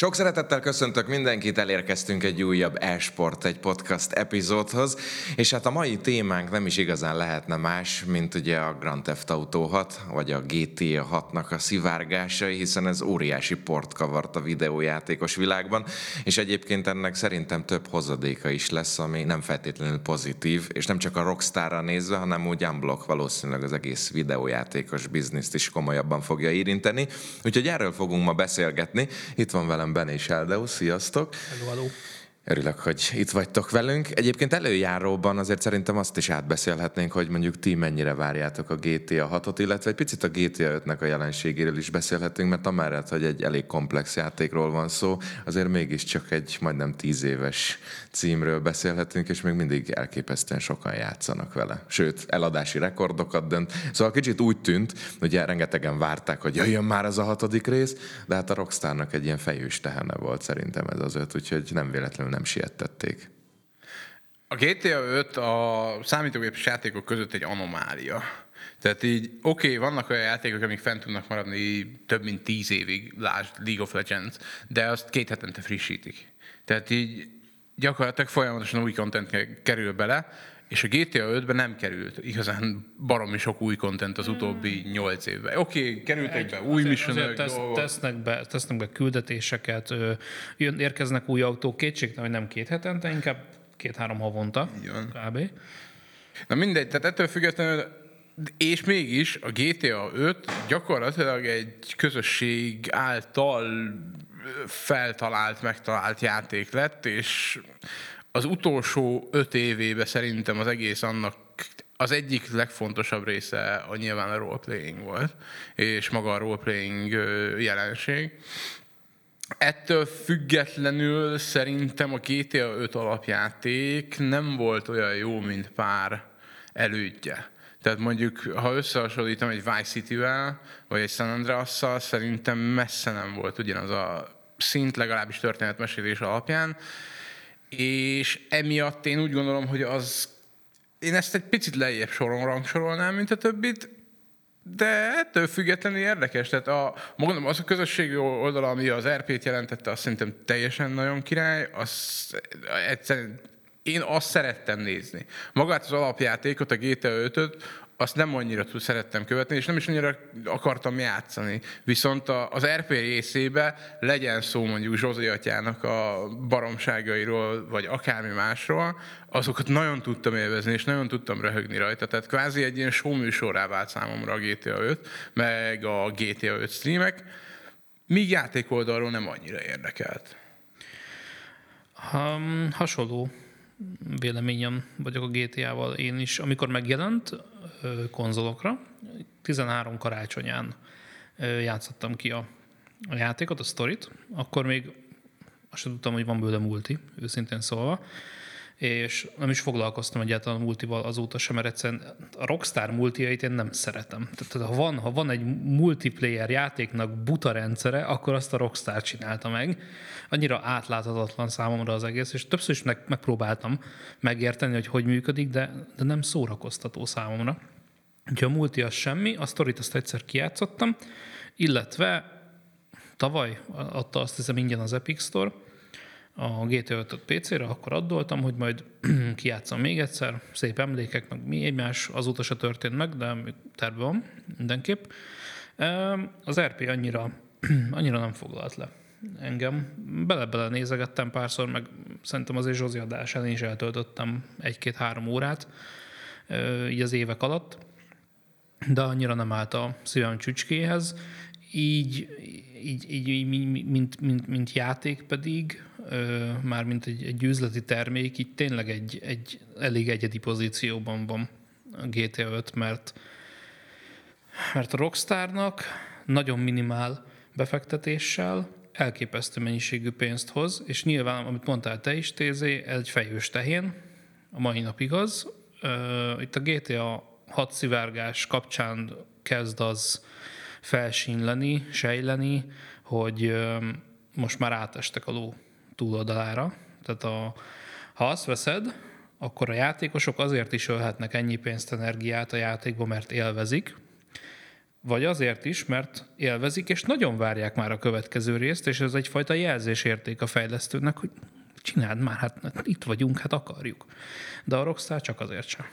Sok szeretettel köszöntök mindenkit, elérkeztünk egy újabb e-sport, egy podcast epizódhoz, és hát a mai témánk nem is igazán lehetne más, mint ugye a Grand Theft Auto 6, vagy a GTA 6-nak a szivárgásai, hiszen ez óriási port kavart a videójátékos világban, és egyébként ennek szerintem több hozadéka is lesz, ami nem feltétlenül pozitív, és nem csak a Rockstarra nézve, hanem úgy unblock valószínűleg az egész videójátékos bizniszt is komolyabban fogja érinteni. Úgyhogy erről fogunk ma beszélgetni. Itt van velem Bene és Eldeu, sziasztok! Hello, hello. Örülök, hogy itt vagytok velünk. Egyébként előjáróban azért szerintem azt is átbeszélhetnénk, hogy mondjuk ti mennyire várjátok a GTA 6-ot, illetve egy picit a GTA 5-nek a jelenségéről is beszélhetünk, mert amellett, hogy egy elég komplex játékról van szó, azért mégiscsak egy majdnem tíz éves címről beszélhetünk, és még mindig elképesztően sokan játszanak vele. Sőt, eladási rekordokat dönt. Szóval kicsit úgy tűnt, hogy rengetegen várták, hogy jöjjön már az a hatodik rész, de hát a Rockstarnak egy ilyen fejős tehene volt szerintem ez az öt, úgyhogy nem véletlenül nem siettették. A GTA 5 a számítógépes játékok között egy anomália. Tehát így, oké, okay, vannak olyan játékok, amik fent tudnak maradni több mint tíz évig, lásd League of Legends, de azt két hetente frissítik. Tehát így gyakorlatilag folyamatosan új content kerül bele, és a GTA 5-ben nem került igazán baromi sok új content az utóbbi nyolc évben. Oké, okay, kerültek be új missionök, tesz, tesznek, be, tesznek be küldetéseket, jön, érkeznek új autók, kétségtelen, hogy nem két hetente, inkább két-három havonta, kb. Na mindegy, tehát ettől függetlenül és mégis a GTA 5 gyakorlatilag egy közösség által feltalált, megtalált játék lett, és az utolsó öt évében szerintem az egész annak az egyik legfontosabb része a nyilván a roleplaying volt, és maga a roleplaying jelenség. Ettől függetlenül szerintem a GTA 5 alapjáték nem volt olyan jó, mint pár elődje. Tehát mondjuk, ha összehasonlítom egy Vice City-vel, vagy egy San Andreas-szal, szerintem messze nem volt ugyanaz a szint, legalábbis történetmesélés alapján és emiatt én úgy gondolom, hogy az én ezt egy picit lejjebb soron rangsorolnám, mint a többit, de ettől függetlenül érdekes. Tehát a, mondom, az a közösségi oldala, ami az RP-t jelentette, azt szerintem teljesen nagyon király. Az, egyszerűen, én azt szerettem nézni. Magát az alapjátékot, a GTA 5-öt, azt nem annyira tud szerettem követni, és nem is annyira akartam játszani. Viszont az RP részébe legyen szó mondjuk Zsózi atyának a baromságairól, vagy akármi másról, azokat nagyon tudtam élvezni, és nagyon tudtam röhögni rajta. Tehát kvázi egy ilyen show műsorrá vált számomra a GTA 5, meg a GTA 5 streamek, míg játék oldalról nem annyira érdekelt. Um, hasonló véleményem vagyok a GTA-val én is. Amikor megjelent konzolokra, 13 karácsonyán játszottam ki a, a játékot, a sztorit, akkor még azt sem tudtam, hogy van bőle multi, őszintén szólva és nem is foglalkoztam egyáltalán a multival azóta sem, mert egyszerűen a Rockstar multiait én nem szeretem. Tehát ha van, ha van egy multiplayer játéknak buta rendszere, akkor azt a Rockstar csinálta meg. Annyira átláthatatlan számomra az egész, és többször is meg, megpróbáltam megérteni, hogy hogy működik, de, de nem szórakoztató számomra. Úgyhogy a multi az semmi, a sztorit azt egyszer kijátszottam, illetve tavaly adta azt hiszem ingyen az Epic Store, a GT 5 PC-re, akkor addoltam, hogy majd kijátszom még egyszer, szép emlékek, meg mi egymás, azóta se történt meg, de terve van mindenképp. Az RP annyira, annyira nem foglalt le engem. Bele-bele nézegettem párszor, meg szerintem azért Zsozi adásán is eltöltöttem egy-két-három órát így az évek alatt, de annyira nem állt a szívem csücskéhez. Így, így, így, így mint, mint, mint játék pedig már mint egy, egy üzleti termék, így tényleg egy, egy elég egyedi pozícióban van a GTA 5, mert, mert a Rockstarnak nagyon minimál befektetéssel elképesztő mennyiségű pénzt hoz, és nyilván, amit mondtál te is, Tézé, egy fejős tehén, a mai nap igaz. Itt a GTA 6 szivárgás kapcsán kezd az felsínleni, sejleni, hogy most már átestek a ló túloldalára. Tehát a, ha azt veszed, akkor a játékosok azért is ölhetnek ennyi pénzt, energiát a játékba, mert élvezik. vagy azért is, mert élvezik, és nagyon várják már a következő részt, és ez egyfajta jelzésérték a fejlesztőnek, hogy csináld már, hát itt vagyunk, hát akarjuk. De a Rockstar csak azért sem.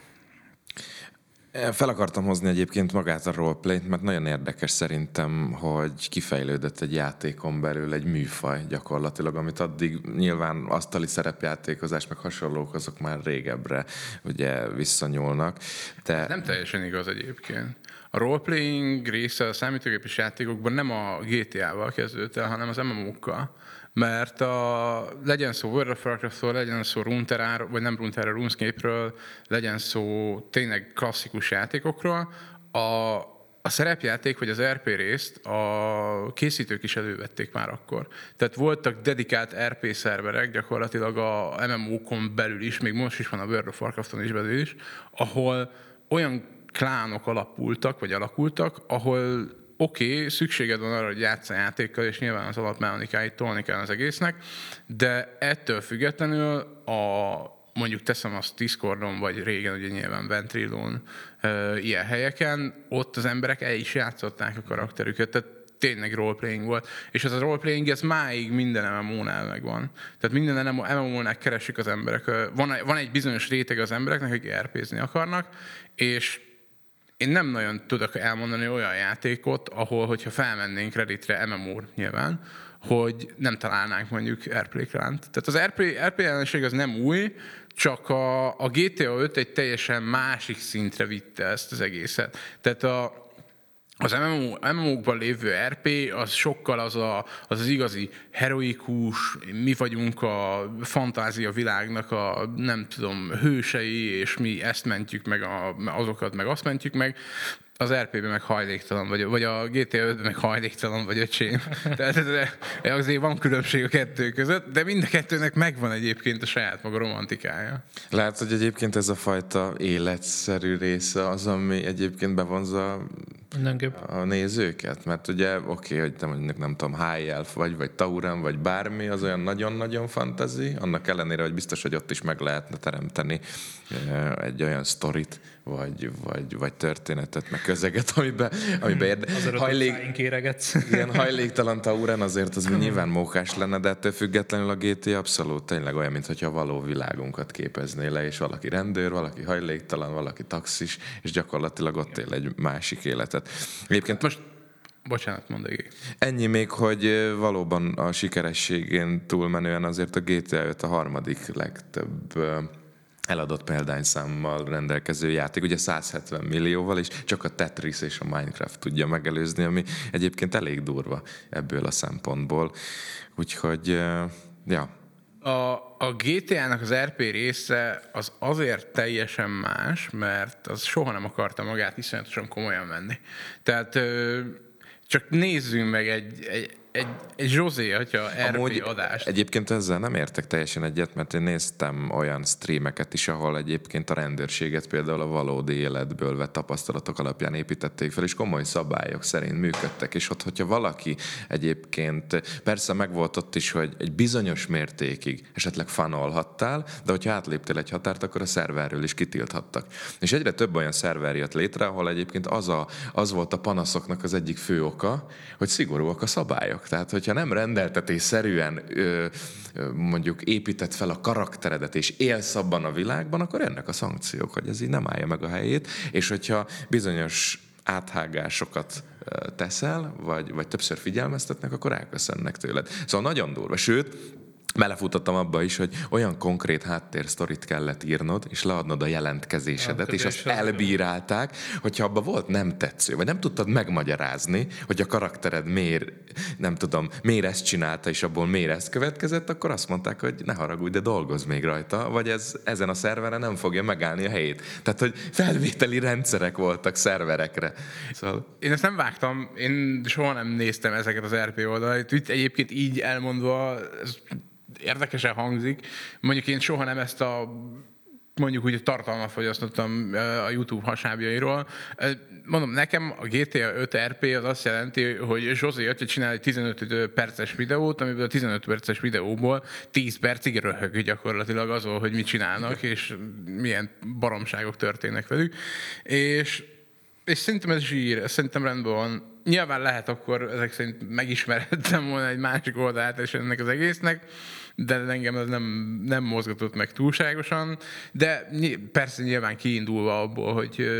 Fel akartam hozni egyébként magát a roleplayt, mert nagyon érdekes szerintem, hogy kifejlődött egy játékon belül egy műfaj gyakorlatilag, amit addig nyilván asztali szerepjátékozás, meg hasonlók, azok már régebbre ugye visszanyúlnak. De... Nem teljesen igaz egyébként. A roleplaying része a számítógépes játékokban nem a GTA-val kezdődött el, hanem az MMO-kkal mert a, legyen szó World of Warcraftról, legyen szó Runeterra, vagy nem Runeterra, RuneScape-ről, legyen szó tényleg klasszikus játékokról, a, a szerepjáték vagy az RP részt a készítők is elővették már akkor. Tehát voltak dedikált RP szerverek gyakorlatilag a MMO-kon belül is, még most is van a World of Warcrafton is belül is, ahol olyan klánok alapultak, vagy alakultak, ahol oké, okay, szükséged van arra, hogy játsz a játékkal, és nyilván az alapmechanikáit tolni kell az egésznek, de ettől függetlenül a mondjuk teszem azt Discordon, vagy régen ugye nyilván Ventrilon, e, ilyen helyeken, ott az emberek el is játszották a karakterüket, tehát tényleg roleplaying volt, és ez a roleplaying, ez máig minden MMO-nál megvan. Tehát minden MMO-nál keresik az emberek. Van, van egy bizonyos réteg az embereknek, akik RP-zni akarnak, és én nem nagyon tudok elmondani olyan játékot, ahol, hogyha felmennénk Redditre, MMO nyilván, hogy nem találnánk mondjuk Airplay klánt. Tehát az Airplay, Airplay jelenség az nem új, csak a, a GTA 5 egy teljesen másik szintre vitte ezt az egészet. Tehát a, az MMO, MMO-kban lévő RP az sokkal az, a, az az igazi heroikus, mi vagyunk a fantázia világnak a nem tudom, hősei, és mi ezt mentjük meg, a, azokat meg azt mentjük meg az RP-ben meg hajléktalan vagy, vagy a GTA 5 meg hajléktalan vagy öcsém. Tehát ez, azért van különbség a kettő között, de mind a kettőnek megvan egyébként a saját maga romantikája. Lehet, hogy egyébként ez a fajta életszerű része az, ami egyébként bevonza a nézőket, mert ugye oké, okay, hogy te mondjuk nem tudom, High Elf vagy, vagy Tauran, vagy bármi, az olyan nagyon-nagyon fantazi, annak ellenére, hogy biztos, hogy ott is meg lehetne teremteni egy olyan sztorit, vagy, vagy, vagy történetet, meg közeget, amiben, amiben érde... Hajlék... Igen, hajléktalan Tauren azért az nyilván mókás lenne, de ettől függetlenül a GT abszolút tényleg olyan, mintha a való világunkat képezné le, és valaki rendőr, valaki hajléktalan, valaki taxis, és gyakorlatilag ott él egy másik életet. Egyébként most Bocsánat, mondd Ennyi még, hogy valóban a sikerességén túlmenően azért a GTA 5 a harmadik legtöbb eladott példányszámmal rendelkező játék, ugye 170 millióval, és csak a Tetris és a Minecraft tudja megelőzni, ami egyébként elég durva ebből a szempontból. Úgyhogy, ja. A, a GTA-nak az RP része az azért teljesen más, mert az soha nem akarta magát iszonyatosan komolyan venni. Tehát csak nézzünk meg egy, egy egy, egy Zsozé, hogyha RP Amúgy adást. Egyébként ezzel nem értek teljesen egyet, mert én néztem olyan streameket is, ahol egyébként a rendőrséget például a valódi életből vett tapasztalatok alapján építették fel, és komoly szabályok szerint működtek. És ott, hogyha valaki egyébként, persze megvolt ott is, hogy egy bizonyos mértékig esetleg fanolhattál, de hogyha átléptél egy határt, akkor a szerverről is kitilthattak. És egyre több olyan szerver jött létre, ahol egyébként az, a, az volt a panaszoknak az egyik fő oka, hogy szigorúak a szabályok. Tehát, hogyha nem rendeltetésszerűen ö, ö, mondjuk épített fel a karakteredet, és élsz abban a világban, akkor ennek a szankciók, hogy ez így nem állja meg a helyét, és hogyha bizonyos áthágásokat teszel, vagy, vagy többször figyelmeztetnek, akkor elköszönnek tőled. Szóval nagyon durva. Sőt, belefutottam abba is, hogy olyan konkrét háttérsztorit kellett írnod, és leadnod a jelentkezésedet, és azt elbírálták, hogyha abba volt nem tetsző, vagy nem tudtad megmagyarázni, hogy a karaktered miért, nem tudom, miért ezt csinálta, és abból miért ez következett, akkor azt mondták, hogy ne haragudj, de dolgoz még rajta, vagy ez ezen a szerveren nem fogja megállni a helyét. Tehát, hogy felvételi rendszerek voltak szerverekre. Szóval... Én ezt nem vágtam, én soha nem néztem ezeket az RP oldalait. Egyébként így elmondva, ez érdekesen hangzik. Mondjuk én soha nem ezt a mondjuk úgy tartalmat fogyasztottam a YouTube hasábjairól. Mondom, nekem a GTA 5 RP az azt jelenti, hogy Zsozé ötlet csinál egy 15 perces videót, amiből a 15 perces videóból 10 percig röhög gyakorlatilag azon, hogy mit csinálnak, és milyen baromságok történnek velük. És és szerintem ez zsír, ez szerintem rendben van. Nyilván lehet akkor ezek szerint megismerhettem volna egy másik oldalát és ennek az egésznek, de engem ez nem, nem mozgatott meg túlságosan, de persze nyilván kiindulva abból, hogy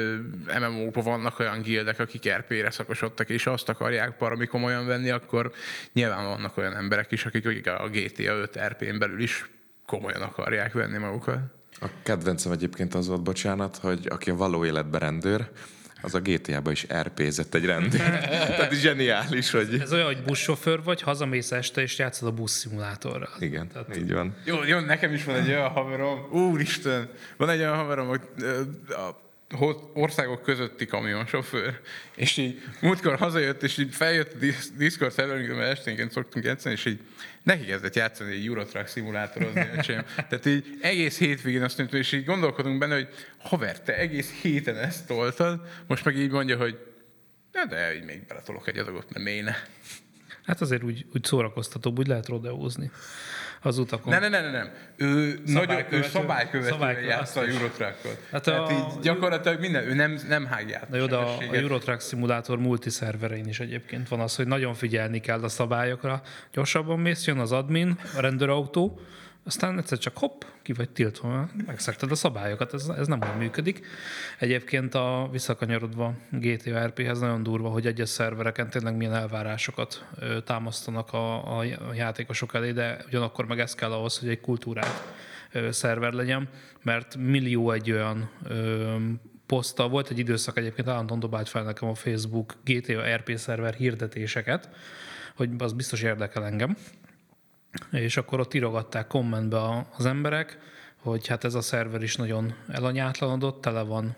MMO-kban vannak olyan gildek, akik RP-re szakosodtak, és azt akarják parami komolyan venni, akkor nyilván vannak olyan emberek is, akik a GTA 5 RP-n belül is komolyan akarják venni magukat. A kedvencem egyébként az volt, bocsánat, hogy aki a való életben rendőr, az a GTA-ba is RP-zett egy rendőr. Tehát zseniális, hogy... Ez olyan, hogy buszsofőr vagy, hazamész este, és játszod a buszszimulátorral. Igen, Tehát... így van. Jó, jó, nekem is van egy olyan haverom, úristen, van egy olyan haverom, hogy a országok közötti kamionsofőr, és így múltkor hazajött, és így feljött a Discord szerverünkre, mert esténként szoktunk játszani, és így neki kezdett játszani egy Eurotrack szimulátorozni, öcsém. Tehát így egész hétvégén azt mondta, és így gondolkodunk benne, hogy haver, te egész héten ezt toltad, most meg így mondja, hogy de, de így még beletolok egy adagot, mert méne. Hát azért úgy, úgy szórakoztatóbb, úgy lehet rodeózni az utakon. Ne, ne, ne, ne, nem. Ő, szabálykövető, ő szabálykövetően játsza a Eurotrackot. Hát Tehát a... így gyakorlatilag minden, ő nem, nem hágját. Na jó, de a, a Eurotrack szimulátor multiszerverein is egyébként van az, hogy nagyon figyelni kell a szabályokra. Gyorsabban mész, jön az admin, a rendőrautó, aztán egyszer csak hopp, ki vagy tiltva, megszegted a szabályokat, ez, ez nem úgy működik. Egyébként a visszakanyarodva GTRP-hez nagyon durva, hogy egyes szervereken tényleg milyen elvárásokat támasztanak a, a játékosok elé, de ugyanakkor meg ez kell ahhoz, hogy egy kultúrát szerver legyen, mert millió egy olyan ö, poszta, volt egy időszak egyébként állandóan dobált fel nekem a Facebook GTA RP szerver hirdetéseket, hogy az biztos érdekel engem, és akkor ott írogatták kommentbe az emberek, hogy hát ez a szerver is nagyon elanyátlanodott, tele van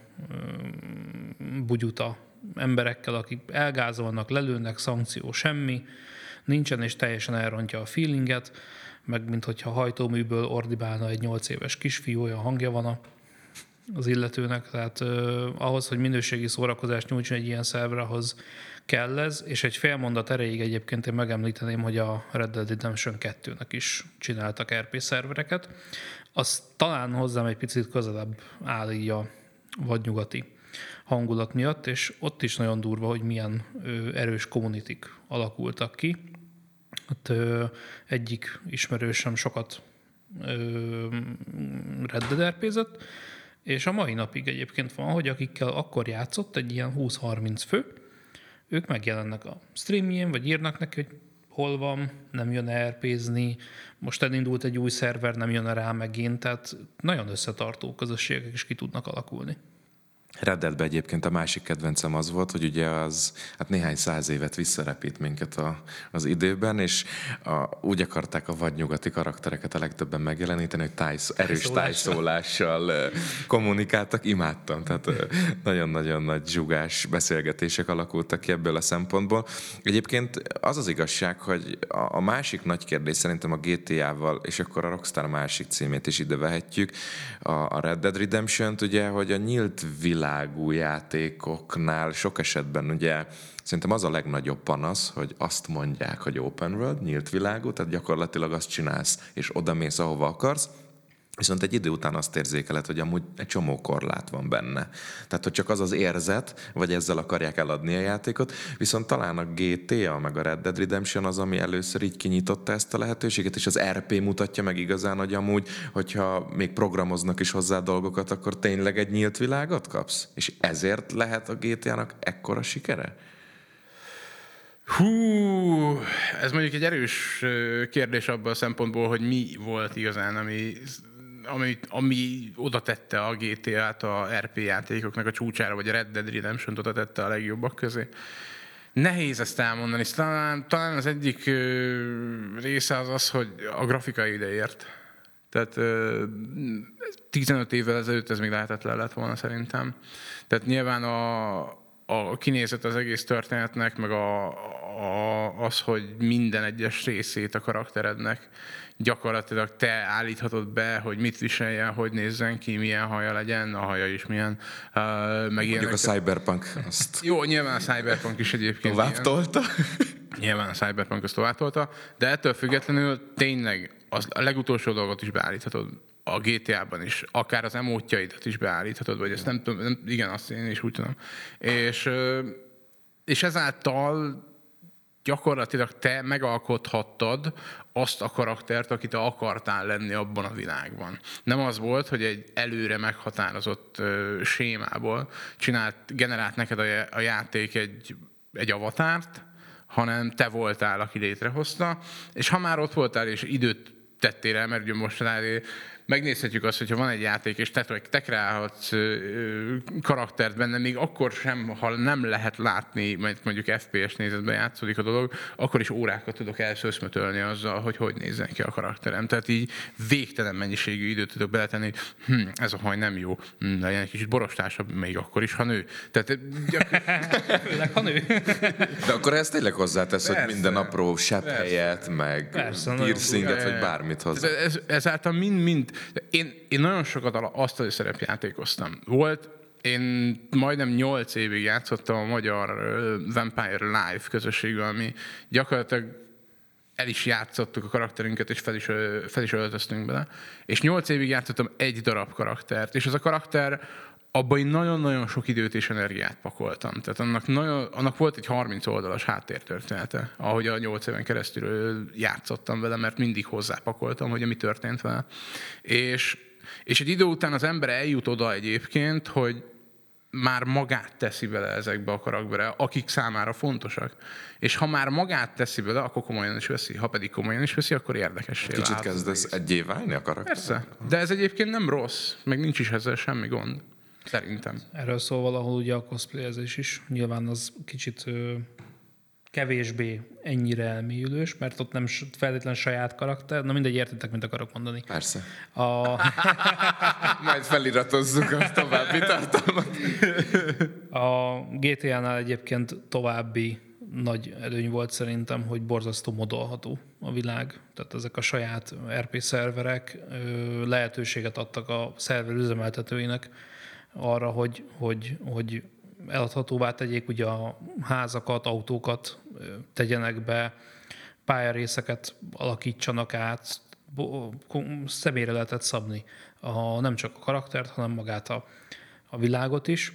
bugyuta emberekkel, akik elgázolnak, lelőnek, szankció semmi, nincsen és teljesen elrontja a feelinget, meg mint hogyha hajtóműből ordibálna egy nyolc éves kisfiú, olyan hangja van a, az illetőnek, tehát uh, ahhoz, hogy minőségi szórakozást nyújtson egy ilyen szerver, ahhoz kell ez, és egy fél mondat erejéig egyébként én megemlíteném, hogy a Red Dead Redemption 2-nek is csináltak RP szervereket. Az talán hozzám egy picit közelebb áll így a vadnyugati hangulat miatt, és ott is nagyon durva, hogy milyen ö, erős kommunitik alakultak ki. Hát, ö, egyik ismerősem sokat ö, Red Dead RP-zett, és a mai napig egyébként van, hogy akikkel akkor játszott, egy ilyen 20-30 fő, ők megjelennek a streamjén, vagy írnak neki, hogy hol van, nem jön ERP-zni, most elindult egy új szerver, nem jön rá megint, tehát nagyon összetartó közösségek is ki tudnak alakulni. Reddetben egyébként a másik kedvencem az volt, hogy ugye az hát néhány száz évet visszarepít minket a, az időben, és a, úgy akarták a vadnyugati karaktereket a legtöbben megjeleníteni, hogy tájsz, erős tájszólással kommunikáltak, imádtam. Tehát nagyon-nagyon nagy zsugás beszélgetések alakultak ki ebből a szempontból. Egyébként az az igazság, hogy a, a másik nagy kérdés szerintem a GTA-val, és akkor a Rockstar másik címét is ide vehetjük, a, a Red Dead Redemption-t ugye, hogy a nyílt világ világú játékoknál sok esetben ugye szerintem az a legnagyobb panasz, hogy azt mondják, hogy open world, nyílt világú, tehát gyakorlatilag azt csinálsz, és oda mész, ahova akarsz, Viszont egy idő után azt érzékeled, hogy amúgy egy csomó korlát van benne. Tehát, hogy csak az az érzet, vagy ezzel akarják eladni a játékot, viszont talán a GTA, meg a Red Dead Redemption az, ami először így kinyitotta ezt a lehetőséget, és az RP mutatja meg igazán, hogy amúgy, hogyha még programoznak is hozzá dolgokat, akkor tényleg egy nyílt világot kapsz? És ezért lehet a GTA-nak ekkora sikere? Hú, ez mondjuk egy erős kérdés abban a szempontból, hogy mi volt igazán, ami ami, ami oda tette a GTA-t a RP játékoknak a csúcsára, vagy a Red Dead Redemption oda tette a legjobbak közé. Nehéz ezt elmondani. Talán, talán az egyik része az az, hogy a grafika ideért. Tehát ö, 15 évvel ezelőtt ez még lehetetlen lett volna szerintem. Tehát nyilván a, a kinézet az egész történetnek, meg a, a, az, hogy minden egyes részét a karakterednek gyakorlatilag te állíthatod be, hogy mit viseljen, hogy nézzen ki, milyen haja legyen, a haja is milyen. Uh, meg Mondjuk a Cyberpunk azt... Jó, nyilván a Cyberpunk is egyébként Tovább tolta. Nyilván a Cyberpunk azt tovább tolta, de ettől függetlenül tényleg az, a legutolsó dolgot is beállíthatod a GTA-ban is, akár az emótjaidat is beállíthatod, vagy ezt nem tudom, nem, igen, azt én is úgy tudom. És, és ezáltal gyakorlatilag te megalkothattad azt a karaktert, akit te akartál lenni abban a világban. Nem az volt, hogy egy előre meghatározott ö, sémából csinált, generált neked a, a játék egy, egy avatárt, hanem te voltál, aki létrehozta, és ha már ott voltál, és időt tettél el, mert ugye most megnézhetjük azt, hogyha van egy játék, és te, te kreálhatsz karaktert benne, még akkor sem, ha nem lehet látni, mert mondjuk FPS nézetben játszódik a dolog, akkor is órákat tudok elszöszmötölni azzal, hogy hogy nézzen ki a karakterem. Tehát így végtelen mennyiségű időt tudok beletenni, hogy hm, ez a haj nem jó, hm, legyen egy kicsit borostásabb, még akkor is, ha nő. Tehát, Főleg, ha nő. De akkor ezt tényleg hozzátesz, Persze. hogy minden apró sebb helyet, meg piercinget, vagy bármit hozzá. Ez, ezáltal mind-mind én, én nagyon sokat asztali szerepjátékoztam. Volt, én majdnem 8 évig játszottam a magyar Vampire Live közösségben, ami gyakorlatilag el is játszottuk a karakterünket, és fel is, fel is öltöztünk bele. És 8 évig játszottam egy darab karaktert, és az a karakter abban én nagyon-nagyon sok időt és energiát pakoltam. Tehát annak, nagyon, annak volt egy 30 oldalas háttértörténete, ahogy a 8 éven keresztül játszottam vele, mert mindig hozzápakoltam, hogy mi történt vele. És, és egy idő után az ember eljut oda egyébként, hogy már magát teszi bele ezekbe a karakterbe, akik számára fontosak. És ha már magát teszi bele, akkor komolyan is veszi. Ha pedig komolyan is veszi, akkor érdekes. Kicsit kezdesz egyé válni a karakter. Persze. De ez egyébként nem rossz, meg nincs is ezzel semmi gond. Szerintem. Erről szól valahol ugye a cosplayezés is. Nyilván az kicsit ö, kevésbé ennyire elmélyülős, mert ott nem feltétlen saját karakter. Na mindegy, értitek, mint akarok mondani. Persze. A... Majd feliratozzuk a további tartalmat. a GTA-nál egyébként további nagy előny volt szerintem, hogy borzasztó modolható a világ. Tehát ezek a saját RP szerverek lehetőséget adtak a szerver üzemeltetőinek, arra, hogy, hogy, hogy eladhatóvá tegyék ugye a házakat, autókat tegyenek be, pályarészeket alakítsanak át, személyre lehetett szabni a, nem csak a karaktert, hanem magát a, a világot is,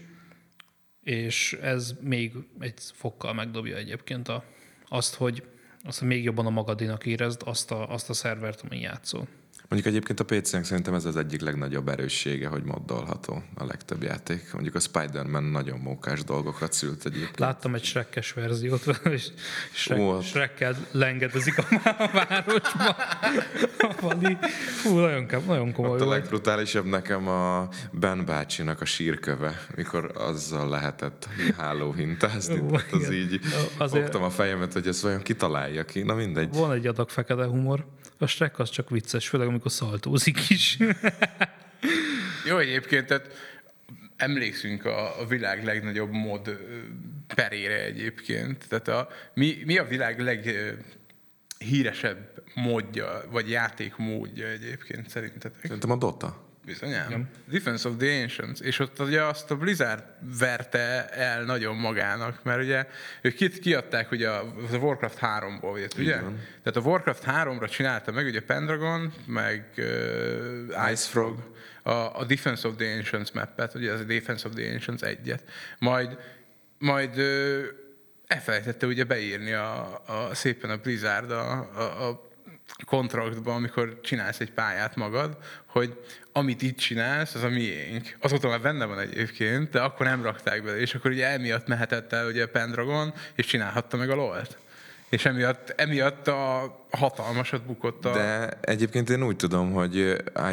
és ez még egy fokkal megdobja egyébként a, azt, hogy, azt, hogy még jobban a magadinak érezd azt a, azt a szervert, amin játszol. Mondjuk egyébként a PC-nek szerintem ez az egyik legnagyobb erőssége, hogy moddolható a legtöbb játék. Mondjuk a Spider-Man nagyon mókás dolgokat szült egyébként. Láttam egy Shrekkes verziót, és Shrek, oh. Shrekkel lengedezik a városba. Vali. Fú, nagyon, nagyon komoly Ott a legbrutálisabb nekem a Ben bácsinak a sírköve, mikor azzal lehetett hálóhintázni. Oh, az így Azért... a fejemet, hogy ezt vajon kitalálja ki. Na mindegy. Van egy adag fekete humor. A Shrek az csak vicces, főleg amikor szaltózik is. Jó, egyébként, tehát emlékszünk a, a világ legnagyobb mod perére egyébként. Tehát a, mi, mi a világ leghíresebb módja, vagy játékmódja egyébként szerintetek? Szerintem a Dota. Bizonyám. Igen. Defense of the Ancients. És ott ugye azt a Blizzard verte el nagyon magának, mert ugye ők kit kiadták ugye a, Warcraft 3-ból jött, ugye? Igen. Tehát a Warcraft 3-ra csinálta meg ugye Pendragon, meg uh, Ice Frog, a, a Defense of the Ancients mappet, ugye az a Defense of the Ancients egyet. Majd, majd uh, elfelejtette ugye beírni a, a, szépen a Blizzard a, a, a kontraktban, amikor csinálsz egy pályát magad, hogy amit itt csinálsz, az a miénk. Azóta már benne van egyébként, de akkor nem rakták bele, és akkor ugye emiatt mehetett el ugye a Pendragon, és csinálhatta meg a LOL-t. És emiatt, emiatt a hatalmasat bukott a... De egyébként én úgy tudom, hogy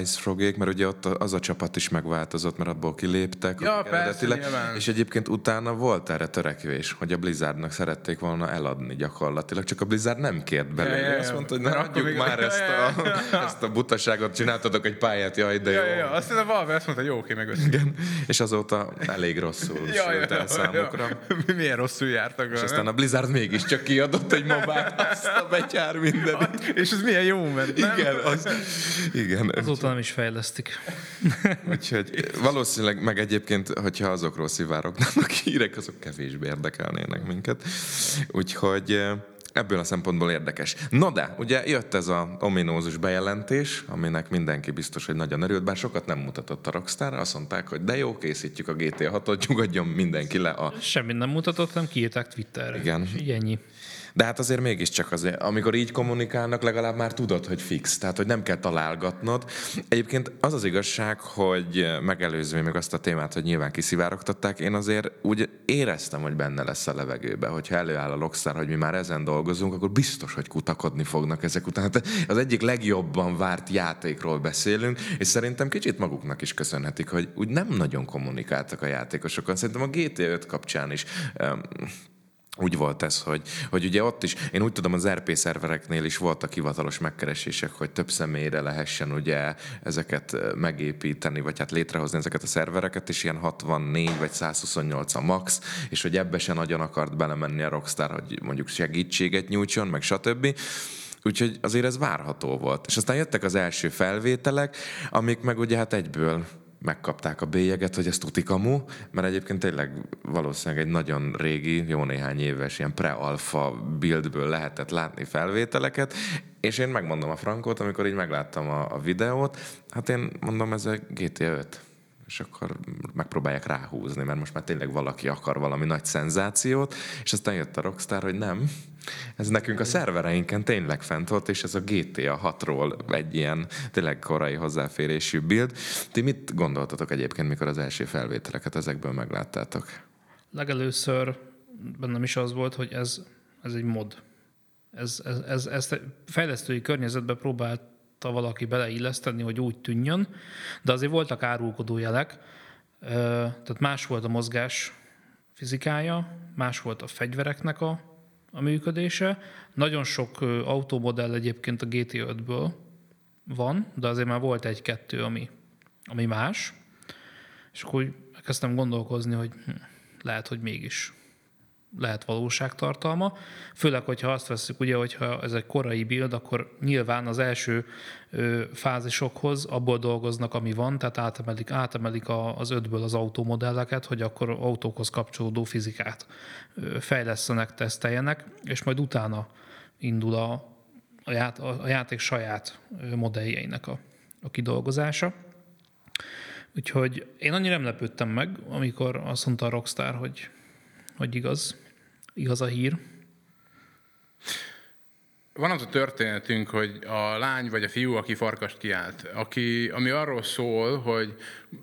Ice Frogék, mert ugye ott az a csapat is megváltozott, mert abból kiléptek. Ja, persze, És egyébként utána volt erre törekvés, hogy a Blizzardnak szerették volna eladni gyakorlatilag, csak a Blizzard nem kért belőle. Ja, ja, ja. Azt mondta, hogy ne adjuk már még... ezt, a, ja, ja. ezt a butaságot, csináltatok egy pályát, jaj, de jó. Ja, ja, azt mondta, valami azt mondta, jó, oké, meg Igen. És azóta elég rosszul ja, ja, el számukra. Ja. Milyen rosszul jártak. És aztán a Blizzard mégiscsak kiadott egy mobát, azt a betyár minden mindenit. És ez milyen jó ment, nem? Igen, az, igen. Azóta nem is fejlesztik. Úgyhogy valószínűleg, meg egyébként, hogyha azokról szivárognának hírek, azok kevésbé érdekelnének minket. Úgyhogy ebből a szempontból érdekes. No de, ugye jött ez a ominózus bejelentés, aminek mindenki biztos, hogy nagyon örült, bár sokat nem mutatott a Rockstar, azt mondták, hogy de jó, készítjük a GTA 6-ot, nyugodjon mindenki le a... Semmit nem mutatott, nem kiírták Twitterre. Igen. És így ennyi. De hát azért mégiscsak azért, amikor így kommunikálnak, legalább már tudod, hogy fix, tehát hogy nem kell találgatnod. Egyébként az az igazság, hogy megelőzve még azt a témát, hogy nyilván kiszivárogtatták, én azért úgy éreztem, hogy benne lesz a levegőbe, hogyha előáll a Rockstar, hogy mi már ezen dolgozunk, akkor biztos, hogy kutakodni fognak ezek után. Hát az egyik legjobban várt játékról beszélünk, és szerintem kicsit maguknak is köszönhetik, hogy úgy nem nagyon kommunikáltak a játékosokon. Szerintem a GTA 5 kapcsán is um, úgy volt ez, hogy, hogy ugye ott is, én úgy tudom, az RP szervereknél is voltak hivatalos megkeresések, hogy több személyre lehessen ugye ezeket megépíteni, vagy hát létrehozni ezeket a szervereket, és ilyen 64 vagy 128 a max, és hogy ebbe se nagyon akart belemenni a Rockstar, hogy mondjuk segítséget nyújtson, meg stb. Úgyhogy azért ez várható volt. És aztán jöttek az első felvételek, amik meg ugye hát egyből megkapták a bélyeget, hogy ez tuti kamu, mert egyébként tényleg valószínűleg egy nagyon régi, jó néhány éves ilyen pre-alfa buildből lehetett látni felvételeket, és én megmondom a Frankot, amikor így megláttam a, a videót, hát én mondom, ez a GTA 5 és akkor megpróbálják ráhúzni, mert most már tényleg valaki akar valami nagy szenzációt, és aztán jött a Rockstar, hogy nem, ez nekünk a szervereinken tényleg fent volt, és ez a GTA 6-ról egy ilyen tényleg korai hozzáférésű build. Ti mit gondoltatok egyébként, mikor az első felvételeket ezekből megláttátok? Legelőször bennem is az volt, hogy ez, ez egy mod. Ez, ez, ez, ezt fejlesztői környezetbe próbálta valaki beleilleszteni, hogy úgy tűnjön, de azért voltak árulkodó jelek, tehát más volt a mozgás fizikája, más volt a fegyvereknek a a működése. Nagyon sok automodell egyébként a GT5-ből van, de azért már volt egy-kettő, ami, ami más. És akkor úgy elkezdtem gondolkozni, hogy hm, lehet, hogy mégis lehet valóságtartalma. Főleg, hogyha azt veszük, ugye, hogyha ez egy korai build, akkor nyilván az első ö, fázisokhoz abból dolgoznak, ami van, tehát átemelik, átemelik a, az ötből az automodelleket, hogy akkor autókhoz kapcsolódó fizikát ö, fejlesztenek, teszteljenek, és majd utána indul a, a, ját, a játék saját modelljeinek a, a kidolgozása. Úgyhogy én annyira nem lepődtem meg, amikor azt mondta a Rockstar, hogy hogy igaz, igaz a hír. Van az a történetünk, hogy a lány vagy a fiú, aki farkast kiált, aki, ami arról szól, hogy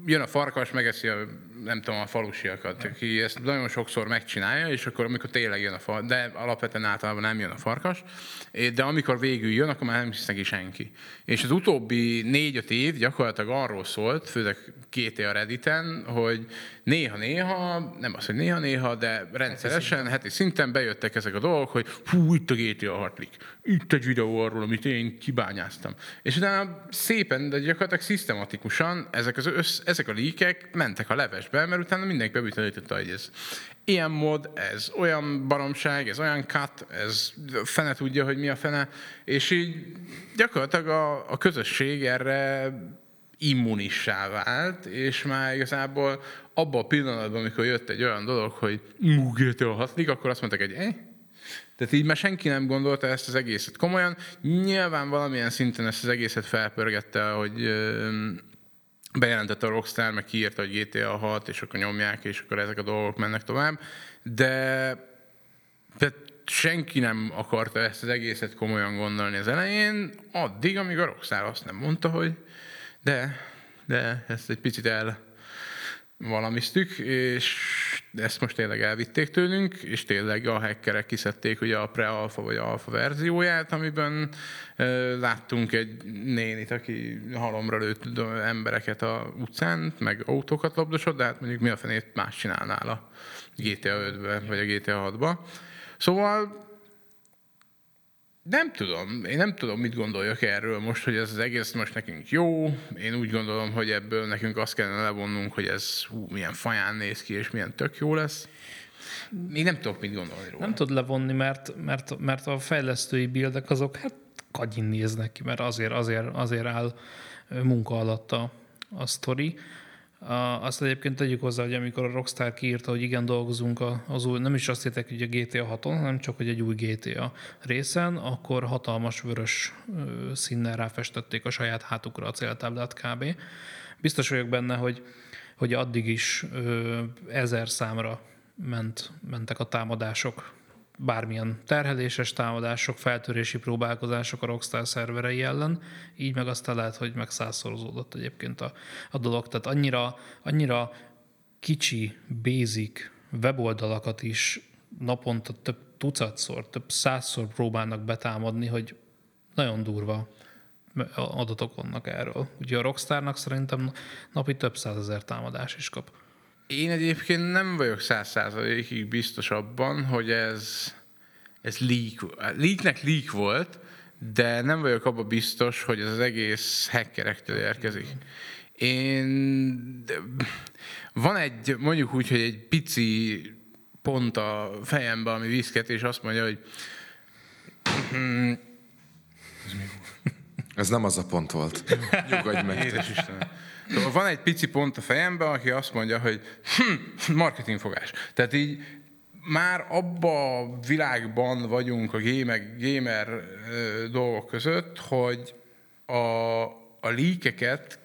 jön a farkas, megeszi a, nem tudom, a falusiakat, aki ezt nagyon sokszor megcsinálja, és akkor amikor tényleg jön a farkas, de alapvetően általában nem jön a farkas, de amikor végül jön, akkor már nem hisz neki senki. És az utóbbi négy-öt év gyakorlatilag arról szólt, főleg két a Redditen, hogy néha-néha, nem az, hogy néha-néha, de rendszeresen, heti szinten bejöttek ezek a dolgok, hogy hú, itt a GTA hatlik, itt egy videó arról, amit én kibányáztam. És utána szépen, de gyakorlatilag szisztematikusan ezek, az össz, ezek a líkek mentek a levesbe, mert utána mindenki bebizonyította, hogy ez ilyen mod, ez olyan baromság, ez olyan cut, ez fene tudja, hogy mi a fene, és így gyakorlatilag a, a közösség erre immunissá vált, és már igazából abban a pillanatban, amikor jött egy olyan dolog, hogy GTA hatlik, akkor azt mondták, hogy eh? Tehát így már senki nem gondolta ezt az egészet komolyan. Nyilván valamilyen szinten ezt az egészet felpörgette, hogy bejelentette a Rockstar, meg kiírta, hogy GTA 6, és akkor nyomják, és akkor ezek a dolgok mennek tovább. De tehát senki nem akarta ezt az egészet komolyan gondolni az elején, addig, amíg a Rockstar azt nem mondta, hogy de, de ezt egy picit el valamiztük, és ezt most tényleg elvitték tőlünk, és tényleg a hackerek kiszedték ugye a pre-alfa vagy alfa verzióját, amiben uh, láttunk egy nénit, aki halomra lőtt embereket a utcán, meg autókat lobdosott, de hát mondjuk mi a fenét más csinálnál a GTA 5-ben, vagy a GTA 6-ba. Szóval nem tudom, én nem tudom, mit gondoljak erről most, hogy ez az egész most nekünk jó. Én úgy gondolom, hogy ebből nekünk azt kellene levonnunk, hogy ez hú, milyen faján néz ki, és milyen tök jó lesz. Még nem tudok mit gondolni róla. Nem tud levonni, mert, mert, mert a fejlesztői bildek azok hát kagyin néznek ki, mert azért, azért, azért áll munka alatt a, a sztori. Azt egyébként tegyük hozzá, hogy amikor a Rockstar kiírta, hogy igen, dolgozunk az új, nem is azt hittek, hogy a GTA 6-on, hanem csak, hogy egy új GTA részen, akkor hatalmas vörös színnel ráfestették a saját hátukra a céltáblát kb. Biztos vagyok benne, hogy, hogy addig is ezer számra ment, mentek a támadások bármilyen terheléses támadások, feltörési próbálkozások a Rockstar szerverei ellen, így meg aztán lehet, hogy meg százszorozódott egyébként a, a dolog. Tehát annyira, annyira kicsi, basic weboldalakat is naponta több tucatszor, több százszor próbálnak betámadni, hogy nagyon durva adatok vannak erről. Ugye a Rockstarnak szerintem napi több százezer támadás is kap. Én egyébként nem vagyok száz százalékig biztos abban, hogy ez, ez leak, leaknek leak volt, de nem vagyok abban biztos, hogy ez az egész hackerektől érkezik. Én... Van egy, mondjuk úgy, hogy egy pici pont a fejemben, ami viszket, és azt mondja, hogy ez nem az a pont volt. Nyugodj meg. Édes Istenem. Szóval van egy pici pont a fejemben, aki azt mondja, hogy hm, marketingfogás. Tehát így már abba a világban vagyunk a gamer, gamer dolgok között, hogy a, a líkeket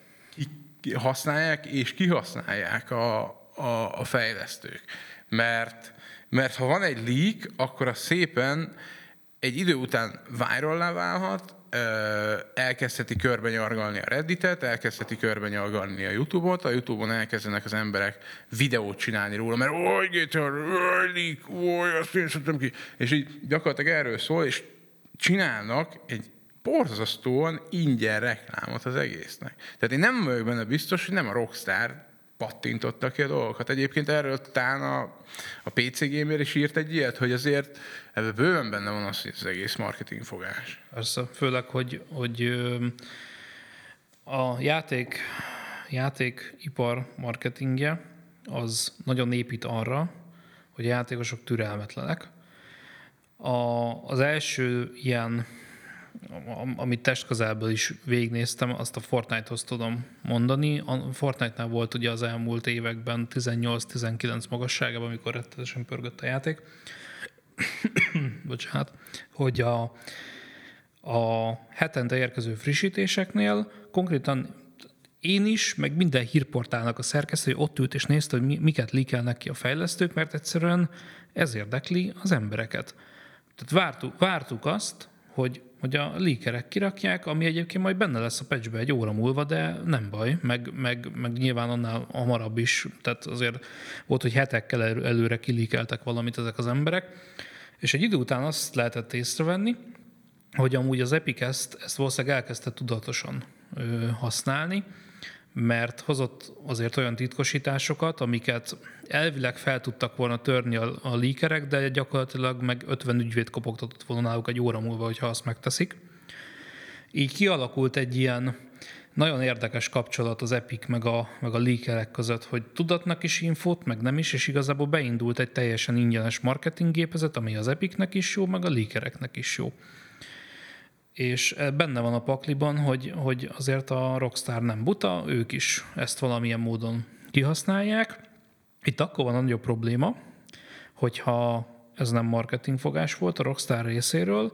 használják és kihasználják a, a, a fejlesztők. Mert, mert ha van egy leak, akkor a szépen egy idő után viral válhat, elkezdheti körbenyargalni a Redditet, elkezdheti körbenyargalni a YouTube-ot, a YouTube-on elkezdenek az emberek videót csinálni róla, mert oly, GTA, oly, oly, azt én ki. És így gyakorlatilag erről szól, és csinálnak egy borzasztóan ingyen reklámot az egésznek. Tehát én nem vagyok benne biztos, hogy nem a Rockstar pattintotta ki a dolgokat. Egyébként erről talán a, a PC Gamer is írt egy ilyet, hogy azért ebben bőven benne van az, az egész marketing fogás. Persze, főleg, hogy, hogy a játék, játékipar marketingje az nagyon épít arra, hogy a játékosok türelmetlenek. A, az első ilyen amit testközelből is végignéztem, azt a Fortnite-hoz tudom mondani. A Fortnite-nál volt ugye az elmúlt években 18-19 magasságában, amikor rettetesen pörgött a játék. Bocsánat. Hogy a, a hetente érkező frissítéseknél konkrétan én is, meg minden hírportálnak a szerkesztő ott ült és nézte, hogy miket likelnek ki a fejlesztők, mert egyszerűen ez érdekli az embereket. Tehát vártuk, vártuk azt, hogy hogy a líkerek kirakják, ami egyébként majd benne lesz a patchbe egy óra múlva, de nem baj, meg, meg, meg nyilván annál hamarabb is, tehát azért volt, hogy hetekkel előre kilíkeltek valamit ezek az emberek, és egy idő után azt lehetett észrevenni, hogy amúgy az Epic ezt, ezt valószínűleg elkezdte tudatosan ö, használni, mert hozott azért olyan titkosításokat, amiket elvileg fel tudtak volna törni a, a líkerek, de gyakorlatilag meg 50 ügyvéd kopogtatott volna náluk egy óra múlva, hogyha azt megteszik. Így kialakult egy ilyen nagyon érdekes kapcsolat az Epic meg a, meg a leakerek között, hogy tudatnak is infót, meg nem is, és igazából beindult egy teljesen ingyenes marketinggépezet, ami az Epicnek is jó, meg a leakereknek is jó és benne van a pakliban, hogy, hogy azért a Rockstar nem buta, ők is ezt valamilyen módon kihasználják. Itt akkor van a nagyobb probléma, hogyha ez nem marketingfogás volt a Rockstar részéről,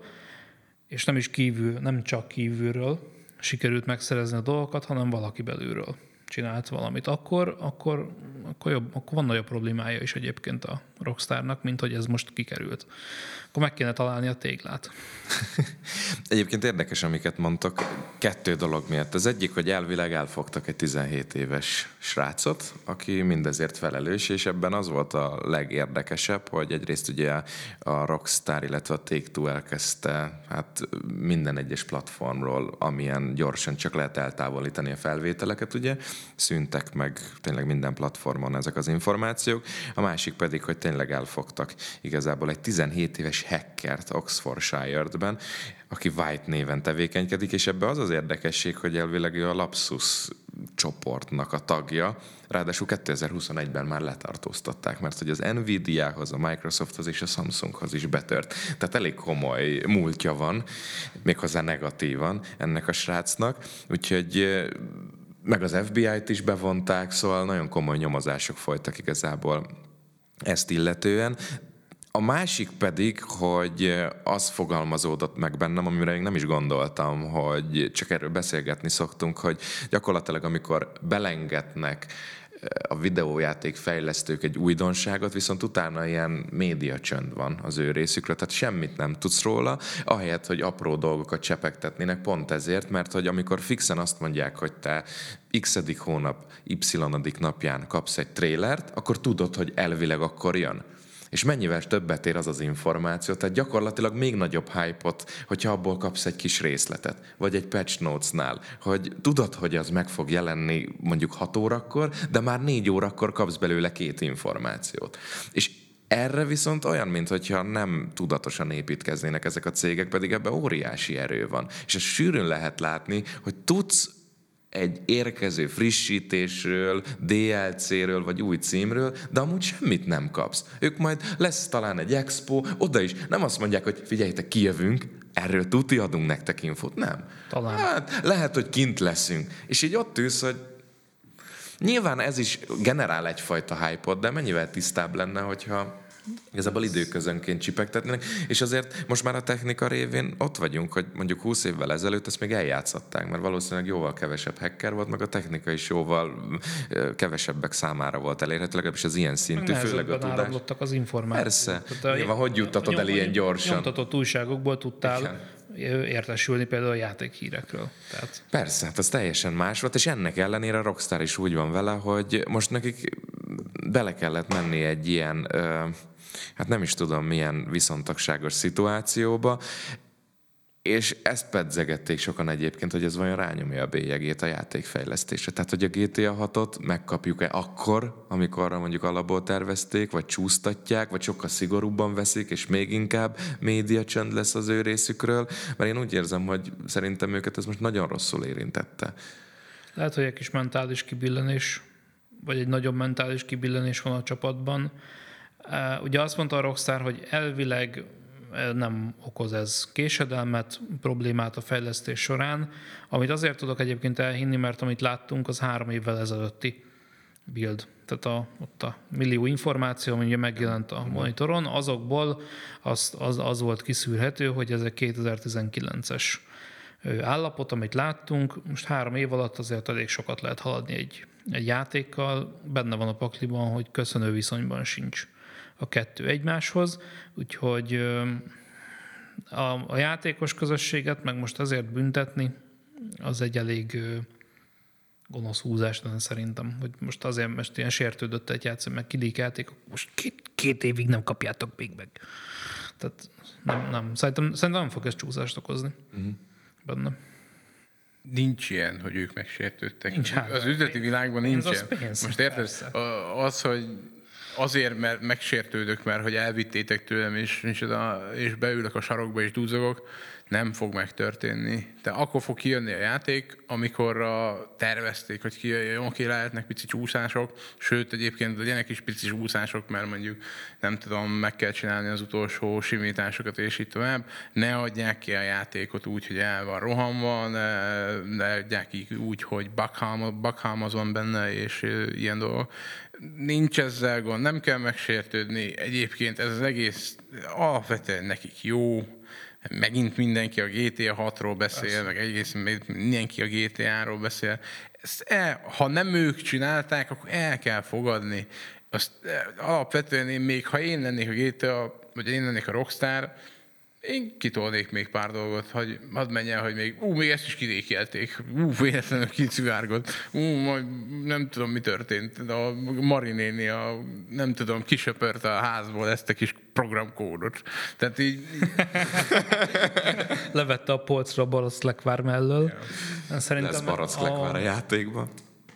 és nem is kívül, nem csak kívülről sikerült megszerezni a dolgokat, hanem valaki belülről csinált valamit, akkor, akkor, akkor, jobb, akkor van nagyobb problémája is egyébként a Rockstarnak, mint hogy ez most kikerült. Akkor meg kéne találni a téglát. Egyébként érdekes, amiket mondtak, kettő dolog miatt. Az egyik, hogy elvileg elfogtak egy 17 éves srácot, aki mindezért felelős, és ebben az volt a legérdekesebb, hogy egyrészt ugye a Rockstar, illetve a Take-Two elkezdte hát minden egyes platformról, amilyen gyorsan csak lehet eltávolítani a felvételeket, ugye, szűntek meg tényleg minden platformon ezek az információk. A másik pedig, hogy tényleg elfogtak igazából egy 17 éves hackert Oxfordshire-ben, aki White néven tevékenykedik, és ebbe az az érdekesség, hogy elvileg ő a Lapsus csoportnak a tagja, ráadásul 2021-ben már letartóztatták, mert hogy az Nvidia-hoz, a Microsofthoz és a Samsunghoz is betört. Tehát elég komoly múltja van, méghozzá negatívan ennek a srácnak, úgyhogy meg az FBI-t is bevonták, szóval nagyon komoly nyomozások folytak igazából ezt illetően. A másik pedig, hogy az fogalmazódott meg bennem, amire még nem is gondoltam, hogy csak erről beszélgetni szoktunk, hogy gyakorlatilag amikor belengetnek a videójáték fejlesztők egy újdonságot, viszont utána ilyen média csönd van az ő részükről, tehát semmit nem tudsz róla, ahelyett, hogy apró dolgokat csepegtetnének, pont ezért, mert hogy amikor fixen azt mondják, hogy te x hónap, y napján kapsz egy trélert, akkor tudod, hogy elvileg akkor jön és mennyivel többet ér az az információ, tehát gyakorlatilag még nagyobb hype-ot, hogyha abból kapsz egy kis részletet, vagy egy patch notes-nál, hogy tudod, hogy az meg fog jelenni mondjuk 6 órakor, de már 4 órakor kapsz belőle két információt. És erre viszont olyan, mintha nem tudatosan építkeznének ezek a cégek, pedig ebben óriási erő van. És ezt sűrűn lehet látni, hogy tudsz egy érkező frissítésről, DLC-ről vagy új címről, de amúgy semmit nem kapsz. Ők majd lesz talán egy expo, oda is nem azt mondják, hogy figyeljetek, kijövünk, erről tuti adunk nektek infót. Nem. Talán. Hát lehet, hogy kint leszünk. És így ott ülsz, hogy nyilván ez is generál egyfajta hype de mennyivel tisztább lenne, hogyha Igazából időközönként csipegtetnének, és azért most már a technika révén ott vagyunk, hogy mondjuk 20 évvel ezelőtt ezt még eljátszották, mert valószínűleg jóval kevesebb hacker volt, meg a technika is jóval kevesebbek számára volt elérhető, legalábbis az ilyen szintű, főleg a tudás. az információk. Persze, Tehát nyilván hogy juttatod el ilyen gyorsan? Nyomtatott újságokból tudtál Igen. értesülni például a játékhírekről. Tehát... Persze, hát az teljesen más volt, és ennek ellenére a Rockstar is úgy van vele, hogy most nekik bele kellett menni egy ilyen hát nem is tudom milyen viszontagságos szituációba, és ezt pedzegették sokan egyébként, hogy ez vajon rányomja a bélyegét a játékfejlesztésre. Tehát, hogy a GTA 6-ot megkapjuk-e akkor, amikor mondjuk alapból tervezték, vagy csúsztatják, vagy sokkal szigorúbban veszik, és még inkább média csönd lesz az ő részükről, mert én úgy érzem, hogy szerintem őket ez most nagyon rosszul érintette. Lehet, hogy egy kis mentális kibillenés, vagy egy nagyobb mentális kibillenés van a csapatban, Ugye azt mondta a Rockstar, hogy elvileg nem okoz ez késedelmet, problémát a fejlesztés során, amit azért tudok egyébként elhinni, mert amit láttunk, az három évvel ezelőtti build. Tehát a, ott a millió információ, ami ugye megjelent a monitoron, azokból az, az, az volt kiszűrhető, hogy ez egy 2019-es állapot, amit láttunk. Most három év alatt azért elég sokat lehet haladni egy, egy játékkal. Benne van a pakliban, hogy köszönő viszonyban sincs a kettő egymáshoz, úgyhogy a, a játékos közösséget meg most azért büntetni, az egy elég gonosz húzás lenne szerintem, hogy most azért most ilyen sértődött egy játszó, meg kidékelték, most két, két évig nem kapjátok még meg. Tehát nem, nem. Szerintem, szerintem nem fog ez csúszást okozni uh-huh. benne. Nincs ilyen, hogy ők megsértődtek. Nincs hát, az üzleti világban nincs ilyen. Most érted? Az, hogy azért, mert megsértődök, mert hogy elvittétek tőlem, és, és, a, és beülök a sarokba és dúzogok, nem fog megtörténni. De akkor fog kijönni a játék, amikor a tervezték, hogy kijöjjön, oké, lehetnek pici csúszások, sőt, egyébként legyenek is pici csúszások, mert mondjuk nem tudom, meg kell csinálni az utolsó simításokat, és így tovább. Ne adják ki a játékot úgy, hogy el van rohamva, ne, ne adják ki úgy, hogy bughalmaz van benne, és ilyen dolgok nincs ezzel gond, nem kell megsértődni. Egyébként ez az egész alapvetően nekik jó, megint mindenki a GTA 6-ról beszél, Persze. meg egész mindenki a GTA-ról beszél. Ezt el, ha nem ők csinálták, akkor el kell fogadni. Azt alapvetően én még, ha én lennék a GTA, vagy én lennék a Rockstar, én kitolnék még pár dolgot, hogy hadd menjen, hogy még, ú, még ezt is kidékelték, ú, véletlenül kicivárgott, ú, majd nem tudom, mi történt, de a Marinéni, a, nem tudom, kisöpört a házból ezt a kis programkódot. Tehát így... Levette a polcra a barack lekvár mellől. Ja. Szerintem Lesz barack lekvár a... a játékban.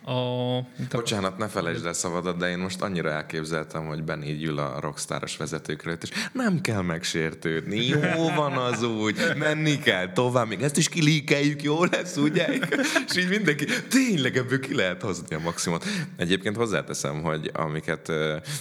A, Bocsánat, ne felejtsd el szavadat, de én most annyira elképzeltem, hogy Benny így ül a rockstáros vezetőkről, és nem kell megsértődni, jó van az úgy, menni kell tovább, még ezt is kilíkeljük, jó lesz, ugye? És így mindenki, tényleg ebből ki lehet hozni a maximumot. Egyébként hozzáteszem, hogy amiket,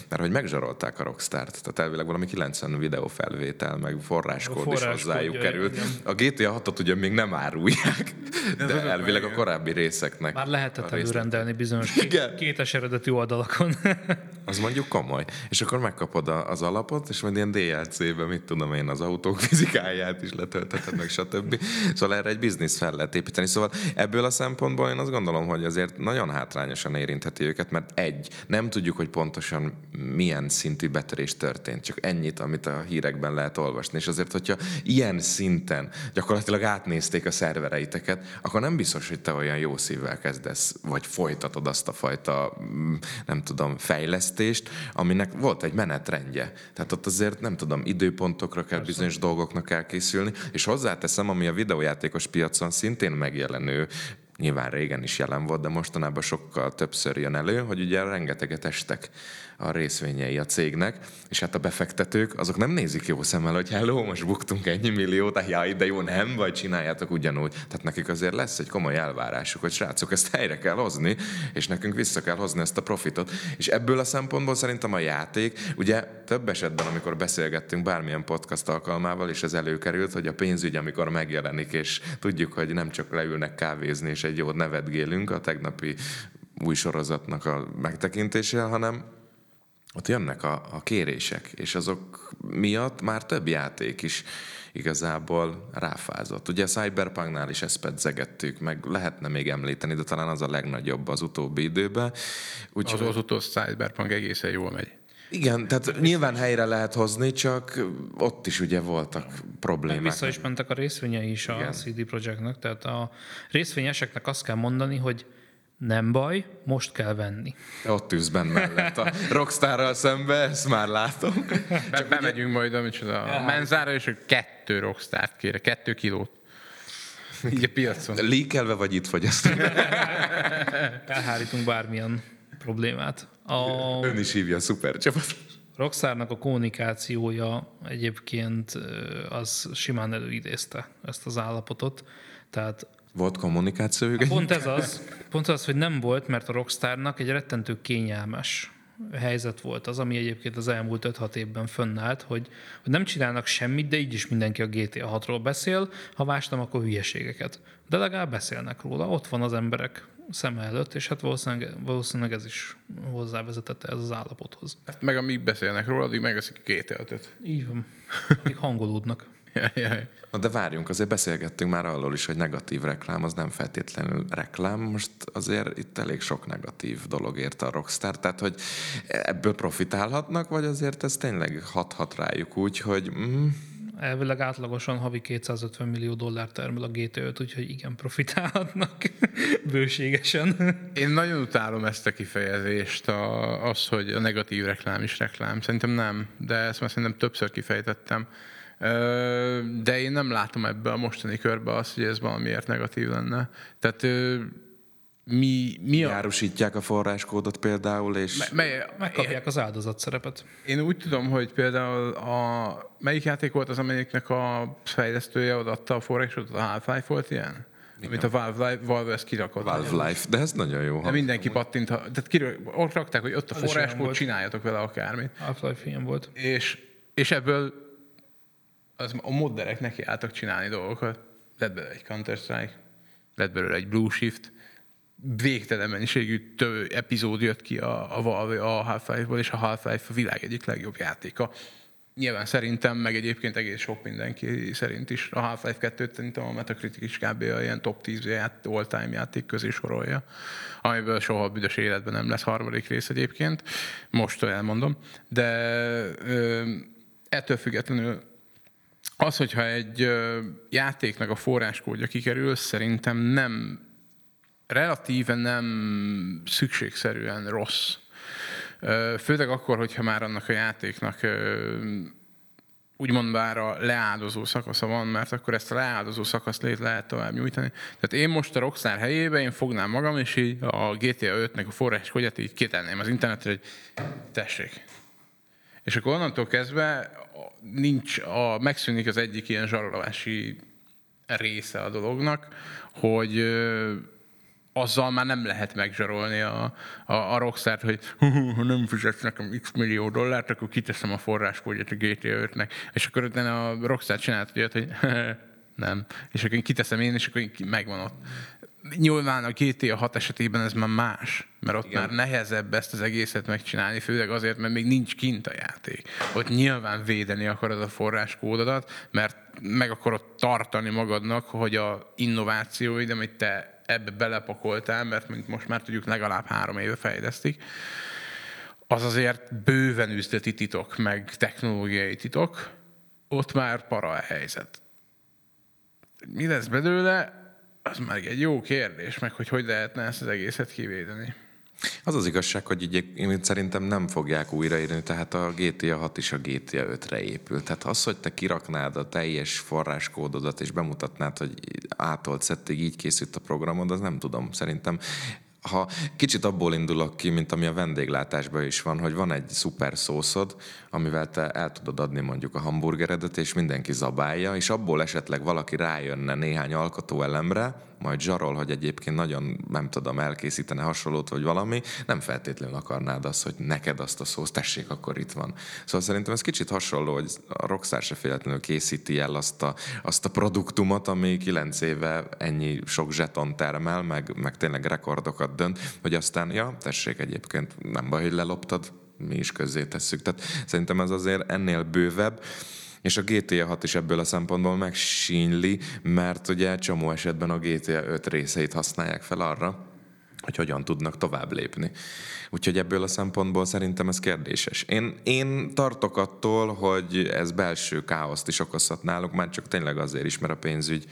mert hogy megzsarolták a rockstart, tehát elvileg valami 90 videófelvétel, meg forráskód, forráskód is hozzájuk került. A GTA 6-ot ugye még nem árulják, de, de elvileg a korábbi részeknek. Már lehetett előrendelni bizonyos két, kétes eredeti oldalakon. az mondjuk komoly. És akkor megkapod az alapot, és majd ilyen DLC-ben, mit tudom én, az autók fizikáját is letölteted, meg stb. Szóval erre egy biznisz fel lehet építeni. Szóval ebből a szempontból én azt gondolom, hogy azért nagyon hátrányosan érintheti őket, mert egy, nem tudjuk, hogy pontosan milyen szintű betörés történt, csak ennyit, amit a hírekben lehet olvasni. És azért, hogyha ilyen szinten gyakorlatilag átnézték a szervereiteket, akkor nem biztos, hogy te olyan jó szívvel kezdesz, vagy folytatod azt a fajta, mm, nem tudom, fejlesztést, aminek volt egy menetrendje. Tehát ott azért, nem tudom, időpontokra kell Persze. bizonyos dolgoknak elkészülni, és hozzáteszem, ami a videójátékos piacon szintén megjelenő nyilván régen is jelen volt, de mostanában sokkal többször jön elő, hogy ugye rengeteget estek a részvényei a cégnek, és hát a befektetők azok nem nézik jó szemmel, hogy hello, most buktunk ennyi milliót, hát jaj, de jó, nem, vagy csináljátok ugyanúgy. Tehát nekik azért lesz egy komoly elvárásuk, hogy srácok, ezt helyre kell hozni, és nekünk vissza kell hozni ezt a profitot. És ebből a szempontból szerintem a játék, ugye több esetben, amikor beszélgettünk bármilyen podcast alkalmával, és ez előkerült, hogy a pénzügy, amikor megjelenik, és tudjuk, hogy nem csak leülnek kávézni, és egy jót nevetgélünk a tegnapi új sorozatnak a megtekintésével, hanem ott jönnek a, a kérések, és azok miatt már több játék is igazából ráfázott. Ugye a Cyberpunknál is ezt pedzegettük, meg lehetne még említeni, de talán az a legnagyobb az utóbbi időben. Úgy, az, az utolsó Cyberpunk egészen jól megy. Igen, tehát nyilván helyre lehet hozni, csak ott is ugye voltak problémák. Vissza is mentek a részvényei is a Igen. CD Projektnek, tehát a részvényeseknek azt kell mondani, hogy nem baj, most kell venni. Ott üzben mellett a Rockstarral szembe, ezt már látom. Csak bemegyünk ugye... majd amicsoda, a menzára, és kettő Rockstart kére, kettő kilót. Így a piacon. Líkelve vagy itt vagy ezt? Elhárítunk bármilyen problémát. A... Ön is hívja a szuper csapat. Rockstarnak a kommunikációja egyébként az simán előidézte ezt az állapotot. Tehát volt kommunikációjuk? Pont ez az, pont az, hogy nem volt, mert a Rockstarnak egy rettentő kényelmes helyzet volt az, ami egyébként az elmúlt 5-6 évben fönnállt, hogy, hogy nem csinálnak semmit, de így is mindenki a GTA 6-ról beszél, ha vástam, akkor hülyeségeket. De legalább beszélnek róla, ott van az emberek szem előtt, és hát valószínűleg, valószínűleg ez is hozzávezetette ez az állapothoz. Hát meg amíg beszélnek róla, addig megeszik a GTA 5 Így van. Amíg hangolódnak. Na de várjunk, azért beszélgettünk már arról is, hogy negatív reklám az nem feltétlenül reklám. Most azért itt elég sok negatív dolog érte a Rockstar, tehát hogy ebből profitálhatnak, vagy azért ez tényleg hathat rájuk úgy, hogy... Mm, elvileg átlagosan havi 250 millió dollár termel a gt 5 úgyhogy igen, profitálhatnak bőségesen. Én nagyon utálom ezt a kifejezést, a, az, hogy a negatív reklám is reklám. Szerintem nem, de ezt már szerintem többször kifejtettem. De én nem látom ebbe a mostani körbe azt, hogy ez valamiért negatív lenne. Tehát mi, mi a... Járusítják a forráskódot például, és... Me, mely, Megkapják az áldozat szerepet. Én úgy tudom, hogy például a... Melyik játék volt az, amelyiknek a fejlesztője odaadta a forráskódot? A Half-Life volt ilyen? Igen. Amit a Valve Life, Valve ezt kirakott. Valve Life, de ez nagyon jó. De mindenki pattint, tehát kiről, ott rakták, hogy ott a forráskód, csináljatok vele akármit. Half-Life ilyen volt. És, és ebből az a modderek neki álltak csinálni dolgokat. Lett belőle egy Counter-Strike, lett belőle egy Blue Shift, végtelen mennyiségű tő epizód jött ki a, a Valve a Half-Life-ból, és a Half-Life a világ egyik legjobb játéka. Nyilván szerintem, meg egyébként egész sok mindenki szerint is. A Half-Life 2-t szerintem a Metacritic is kb. a ilyen top 10 ját, all-time játék közé sorolja, amiből soha a büdös életben nem lesz harmadik rész egyébként. Most elmondom. De ö, ettől függetlenül az, hogyha egy játéknak a forráskódja kikerül, szerintem nem, relatíve nem szükségszerűen rossz. Főleg akkor, hogyha már annak a játéknak úgymond bár a leáldozó szakasza van, mert akkor ezt a leáldozó szakaszt lét lehet tovább nyújtani. Tehát én most a Rockstar helyébe én fognám magam, és így a GTA 5-nek a forrás kogyat így kitenném az internetre, hogy tessék. És akkor onnantól kezdve nincs a, megszűnik az egyik ilyen zsarolási része a dolognak, hogy azzal már nem lehet megzsarolni a, a, a rockstar hogy ha nem fizetsz nekem x millió dollárt, akkor kiteszem a forráskódját a GTA 5-nek. És akkor utána a Rockstar csinált hogy, hogy nem. És akkor kiteszem én, és akkor megvan ott. Nyilván a GTA 6 esetében ez már más, mert ott Igen. már nehezebb ezt az egészet megcsinálni, főleg azért, mert még nincs kint a játék. Ott nyilván védeni akarod a forráskódodat, mert meg akarod tartani magadnak, hogy a innovációid, amit te ebbe belepakoltál, mert mint most már tudjuk, legalább három éve fejlesztik, az azért bőven üzleti titok, meg technológiai titok, ott már para a helyzet. Mi lesz belőle, az már egy jó kérdés, meg hogy hogy lehetne ezt az egészet kivédeni. Az az igazság, hogy így szerintem nem fogják újraírni, tehát a GTA 6 is a GTA 5-re épül. Tehát az, hogy te kiraknád a teljes forráskódodat és bemutatnád, hogy átolt szettig így készült a programod, az nem tudom. Szerintem ha kicsit abból indulok ki, mint ami a vendéglátásban is van, hogy van egy szuper szószod, amivel te el tudod adni mondjuk a hamburgeredet, és mindenki zabálja, és abból esetleg valaki rájönne néhány alkotó elemre, majd zsarol, hogy egyébként nagyon, nem tudom, elkészítene hasonlót, vagy valami, nem feltétlenül akarnád azt, hogy neked azt a szósz, tessék, akkor itt van. Szóval szerintem ez kicsit hasonló, hogy a Rockstar se féletlenül készíti el azt a, azt a produktumot, ami kilenc éve ennyi sok zseton termel, meg, meg tényleg rekordokat dönt, hogy aztán, ja, tessék egyébként, nem baj, hogy leloptad, mi is közzé tesszük. Tehát szerintem ez azért ennél bővebb. És a GTA 6 is ebből a szempontból megsínli, mert ugye csomó esetben a GTA 5 részeit használják fel arra, hogy hogyan tudnak tovább lépni. Úgyhogy ebből a szempontból szerintem ez kérdéses. Én, én tartok attól, hogy ez belső káoszt is okozhat náluk, már csak tényleg azért is, mert a pénzügy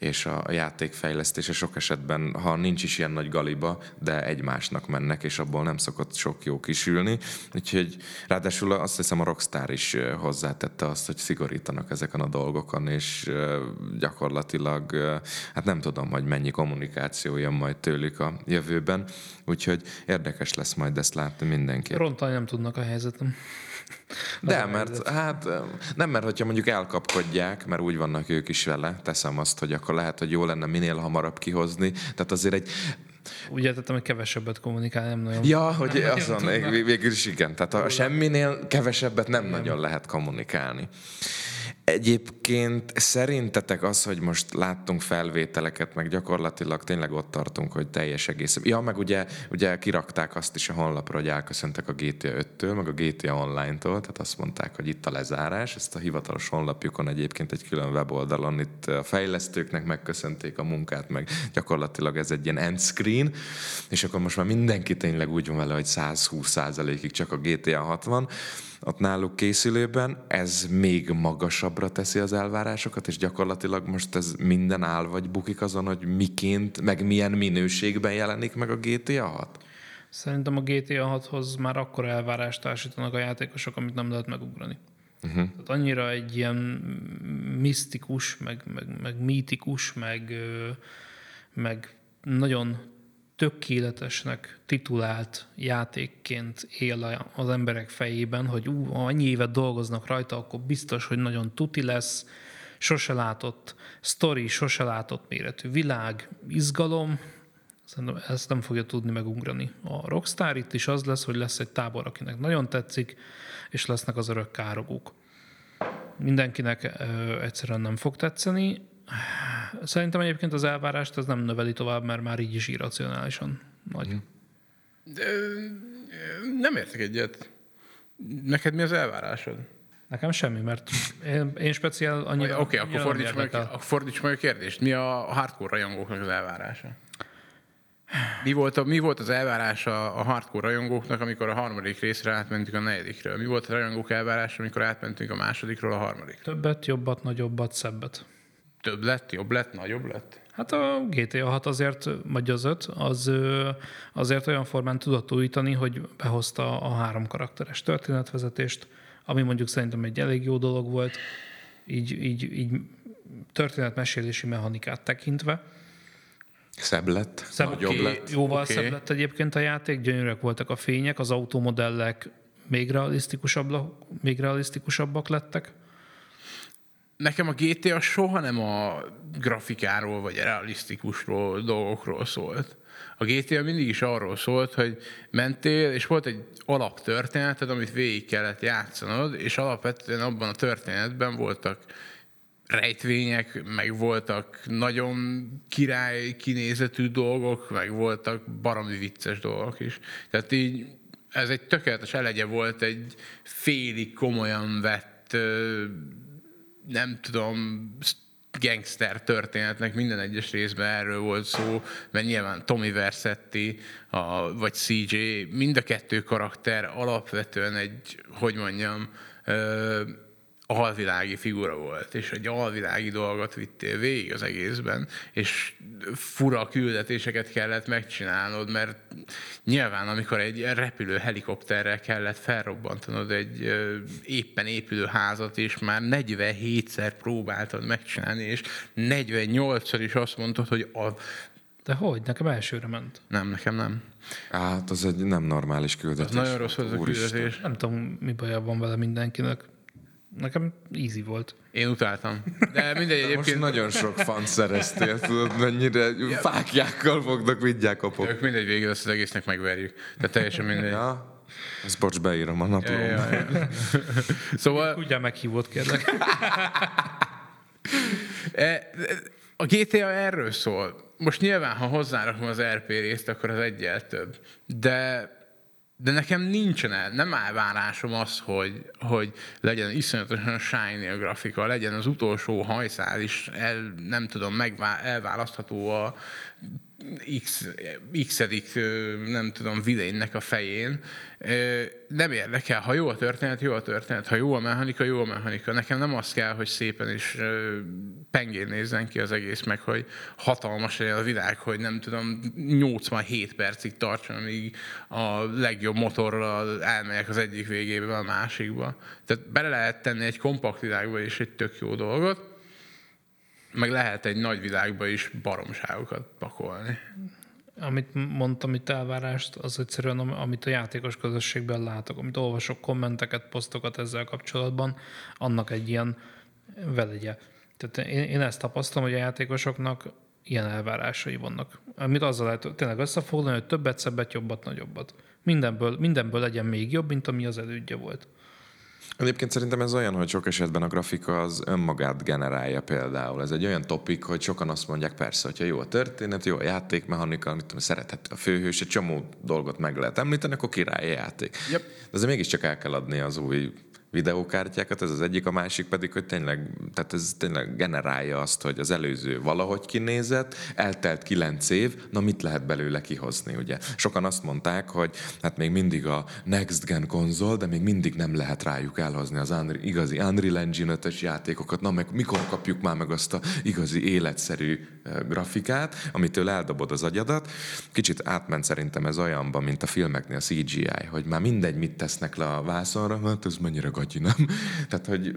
és a játékfejlesztése sok esetben, ha nincs is ilyen nagy galiba, de egymásnak mennek, és abból nem szokott sok jó kisülni. Úgyhogy ráadásul azt hiszem a Rockstar is hozzátette azt, hogy szigorítanak ezeken a dolgokon, és gyakorlatilag, hát nem tudom, hogy mennyi kommunikáció jön majd tőlük a jövőben, úgyhogy érdekes lesz majd ezt látni mindenki. Rontani nem tudnak a helyzetem. De, mert hát nem, mert hogyha mondjuk elkapkodják, mert úgy vannak ők is vele, teszem azt, hogy akkor lehet, hogy jó lenne minél hamarabb kihozni. Tehát azért egy úgy értettem, hogy kevesebbet kommunikál, nem nagyon. Ja, hogy nem azon, végül is igen. Tehát a semminél kevesebbet nem, nem nagyon lehet kommunikálni. Egyébként szerintetek az, hogy most láttunk felvételeket, meg gyakorlatilag tényleg ott tartunk, hogy teljes egész. Ja, meg ugye, ugye kirakták azt is a honlapra, hogy elköszöntek a GTA 5-től, meg a GTA Online-tól, tehát azt mondták, hogy itt a lezárás. Ezt a hivatalos honlapjukon egyébként egy külön weboldalon itt a fejlesztőknek megköszönték a munkát, meg gyakorlatilag ez egy ilyen end screen, és akkor most már mindenki tényleg úgy van vele, hogy 120 ig csak a GTA 60 ott náluk készülőben, ez még magasabbra teszi az elvárásokat, és gyakorlatilag most ez minden áll vagy bukik azon, hogy miként, meg milyen minőségben jelenik meg a GTA 6? Szerintem a GTA 6-hoz már akkor elvárást társítanak a játékosok, amit nem lehet megugrani. Uh-huh. Tehát annyira egy ilyen misztikus, meg, meg, meg mítikus, meg, meg nagyon tökéletesnek titulált játékként él az emberek fejében, hogy ú, ha annyi évet dolgoznak rajta, akkor biztos, hogy nagyon tuti lesz, sose látott sztori, sose látott méretű világ, izgalom, Szerintem ezt nem fogja tudni megugrani. A Rockstar itt is az lesz, hogy lesz egy tábor, akinek nagyon tetszik, és lesznek az örök károgók. Mindenkinek ö, egyszerűen nem fog tetszeni, Szerintem egyébként az elvárást az nem növeli tovább, mert már így is irracionálisan nagy. Mhm. De, nem értek egyet. Neked mi az elvárásod? Nekem semmi, mert én, én speciál annyira... Oké, okay, akkor fordíts meg, fordíts meg a kérdést. Mi a hardcore rajongóknak az elvárása? Mi volt, a, mi volt az elvárás a, a hardcore rajongóknak, amikor a harmadik részre átmentünk a negyedikről? Mi volt a rajongók elvárása, amikor átmentünk a másodikról a harmadik? Többet, jobbat, nagyobbat, szebbet több lett, jobb lett, nagyobb lett? Hát a GTA 6 azért, vagy az 5, az azért olyan formán tudott újítani, hogy behozta a három karakteres történetvezetést, ami mondjuk szerintem egy elég jó dolog volt, így, így, így történetmesélési mechanikát tekintve. Szebb lett, Szebb, nagyobb okay, lett. Jóval okay. szebb lett egyébként a játék, gyönyörűek voltak a fények, az automodellek még realisztikusabbak, még realisztikusabbak lettek. Nekem a GTA soha nem a grafikáról vagy a realisztikusról dolgokról szólt. A GTA mindig is arról szólt, hogy mentél, és volt egy alaptörténeted, amit végig kellett játszanod, és alapvetően abban a történetben voltak rejtvények, meg voltak nagyon király kinézetű dolgok, meg voltak baromi vicces dolgok is. Tehát így ez egy tökéletes elegye volt egy félig komolyan vett nem tudom, gangster történetnek minden egyes részben erről volt szó, mert nyilván Tommy Versetti, a, vagy CJ, mind a kettő karakter alapvetően egy, hogy mondjam, ö, alvilági figura volt, és egy alvilági dolgot vittél végig az egészben, és fura küldetéseket kellett megcsinálnod, mert nyilván, amikor egy repülő helikopterrel kellett felrobbantanod egy éppen épülő házat, és már 47-szer próbáltad megcsinálni, és 48-szor is azt mondtad, hogy a... De hogy? Nekem elsőre ment. nem, nekem nem. Hát, az egy nem normális küldetés. Az nagyon rossz volt az a küldetés. Nem tudom, mi baja van vele mindenkinek. Nekem easy volt. Én utáltam. De mindegy, Most egyébként nagyon sok fan szereztél, tudod, mennyire fákjákkal fognak, vigyák kapok. ők mindegy végig azt az egésznek megverjük. Tehát teljesen mindegy. Ja, ezt bocs, beírom a naplóba. Ja, ja, ja. Szóval Ugyan meghívott, kérlek. E, A GTA erről szól. Most nyilván, ha hozzárakom az RP részt, akkor az egyel több. De, de nekem nincsen el, nem elvárásom az, hogy, hogy legyen iszonyatosan shiny a grafika, legyen az utolsó hajszál is, el, nem tudom, megvá, elválasztható a X, x nem tudom, vidénynek a fején. Nem érdekel, ha jó a történet, jó a történet, ha jó a mechanika, jó a mechanika. Nekem nem az kell, hogy szépen és pengén nézzen ki az egész, meg hogy hatalmas legyen a világ, hogy nem tudom, 87 percig tartson, amíg a legjobb motorral elmegyek az egyik végébe a másikba. Tehát bele lehet tenni egy kompakt világba is egy tök jó dolgot, meg lehet egy nagy világba is baromságokat pakolni. Amit mondtam itt elvárást, az egyszerűen, am- amit a játékos közösségben látok, amit olvasok kommenteket, posztokat ezzel kapcsolatban, annak egy ilyen velegye. Tehát én, én ezt tapasztalom, hogy a játékosoknak ilyen elvárásai vannak. Amit azzal lehet tényleg összefoglalni, hogy többet, szebbet, jobbat, nagyobbat. Mindenből, mindenből legyen még jobb, mint ami az elődje volt. Egyébként szerintem ez olyan, hogy sok esetben a grafika az önmagát generálja például. Ez egy olyan topik, hogy sokan azt mondják, persze, hogyha jó a történet, jó a játékmechanika, mit tudom, szerethető a főhős, egy csomó dolgot meg lehet említeni, akkor király a játék. Yep. De azért mégiscsak el kell adni az új videókártyákat, ez az egyik, a másik pedig, hogy tényleg, tehát ez tényleg generálja azt, hogy az előző valahogy kinézett, eltelt kilenc év, na mit lehet belőle kihozni, ugye? Sokan azt mondták, hogy hát még mindig a Next Gen konzol, de még mindig nem lehet rájuk elhozni az Unreal, igazi Unreal Engine 5 játékokat, na meg mikor kapjuk már meg azt a igazi életszerű eh, grafikát, amitől eldobod az agyadat. Kicsit átment szerintem ez olyanban, mint a filmeknél a CGI, hogy már mindegy, mit tesznek le a vászonra, hát ez mennyire gagyi, nem? Tehát, hogy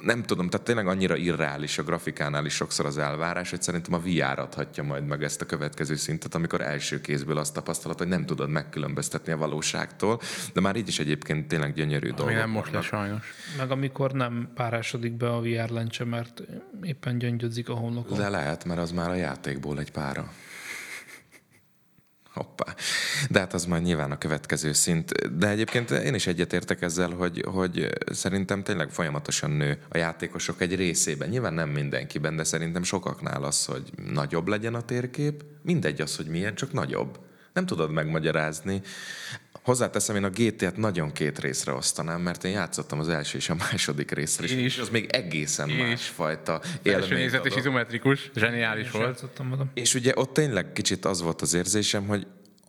nem tudom, tehát tényleg annyira irreális a grafikánál is sokszor az elvárás, hogy szerintem a VR adhatja majd meg ezt a következő szintet, amikor első kézből azt tapasztalod, hogy nem tudod megkülönböztetni a valóságtól, de már így is egyébként tényleg gyönyörű dolgok nem most lesz sajnos. Meg amikor nem párásodik be a VR lencse, mert éppen gyöngyödzik a homlokon. De lehet, mert az már a játékból egy pára. Hoppá. De hát az már nyilván a következő szint. De egyébként én is egyetértek ezzel, hogy, hogy szerintem tényleg folyamatosan nő a játékosok egy részében. Nyilván nem mindenkiben, de szerintem sokaknál az, hogy nagyobb legyen a térkép. Mindegy az, hogy milyen, csak nagyobb. Nem tudod megmagyarázni. Hozzáteszem, én a GT-t nagyon két részre osztanám, mert én játszottam az első és a második részre, és Én is. az még egészen Én is. másfajta Első élményt nézet és izometrikus, zseniális És volt. És ugye ott tényleg kicsit az volt az érzésem, hogy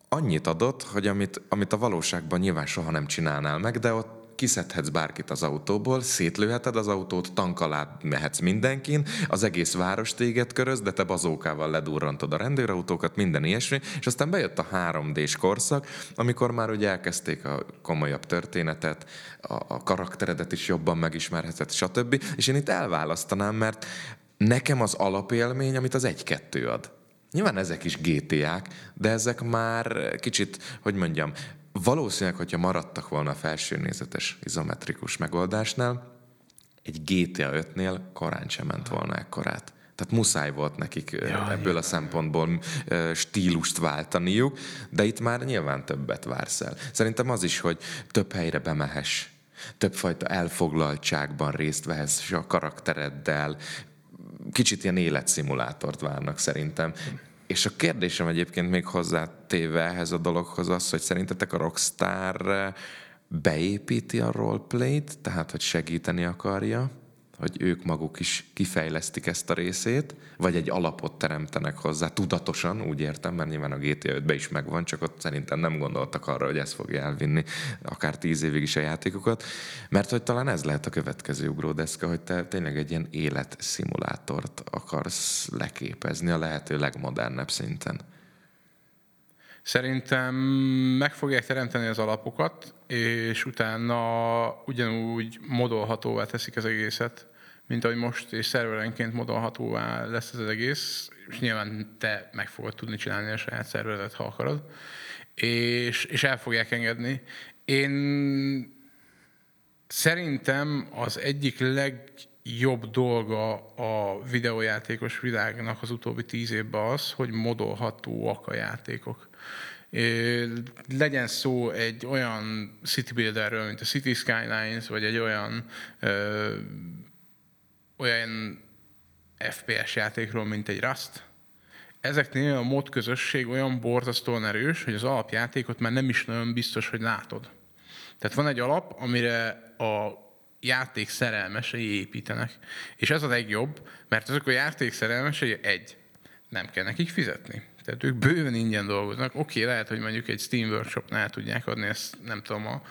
annyit adott, hogy amit, amit a valóságban nyilván soha nem csinálnál meg, de ott kiszedhetsz bárkit az autóból, szétlőheted az autót, tank alá mehetsz mindenkin, az egész város téged köröz, de te bazókával ledurrantod a rendőrautókat, minden ilyesmi, és aztán bejött a 3D-s korszak, amikor már ugye elkezdték a komolyabb történetet, a, a karakteredet is jobban megismerheted, stb. És én itt elválasztanám, mert nekem az alapélmény, amit az 1-2 ad. Nyilván ezek is GTA-k, de ezek már kicsit, hogy mondjam, valószínűleg, hogyha maradtak volna a felső nézetes izometrikus megoldásnál, egy GTA 5-nél korán sem ment volna ekkorát. Tehát muszáj volt nekik ja, ebből a szempontból stílust váltaniuk, de itt már nyilván többet vársz el. Szerintem az is, hogy több helyre bemehess, többfajta elfoglaltságban részt vehess a karaktereddel, kicsit ilyen életszimulátort várnak szerintem. És a kérdésem egyébként még hozzátéve ehhez a dologhoz az, hogy szerintetek a Rockstar beépíti a roleplayt, tehát hogy segíteni akarja, hogy ők maguk is kifejlesztik ezt a részét, vagy egy alapot teremtenek hozzá. Tudatosan, úgy értem, mert nyilván a GTA 5 is megvan, csak ott szerintem nem gondoltak arra, hogy ez fogja elvinni akár tíz évig is a játékokat, mert hogy talán ez lehet a következő ugródeszka, hogy te tényleg egy ilyen életszimulátort akarsz leképezni a lehető legmodernebb szinten. Szerintem meg fogják teremteni az alapokat, és utána ugyanúgy modolhatóvá teszik az egészet, mint ahogy most, és szerverenként modolhatóvá lesz ez az egész, és nyilván te meg fogod tudni csinálni a saját szerveredet, ha akarod, és, és el fogják engedni. Én szerintem az egyik legjobb dolga a videójátékos világnak az utóbbi tíz évben az, hogy modolhatóak a játékok legyen szó egy olyan city builderről, mint a City Skylines, vagy egy olyan ö, olyan FPS játékról, mint egy Rust, ezeknél a mod közösség olyan borzasztóan erős, hogy az alapjátékot már nem is nagyon biztos, hogy látod. Tehát van egy alap, amire a játék szerelmesei építenek. És ez a legjobb, mert azok a játék szerelmesei egy, nem kell nekik fizetni. Tehát ők bőven ingyen dolgoznak. Oké, okay, lehet, hogy mondjuk egy Steam Workshopnál tudják adni ezt, nem tudom, a,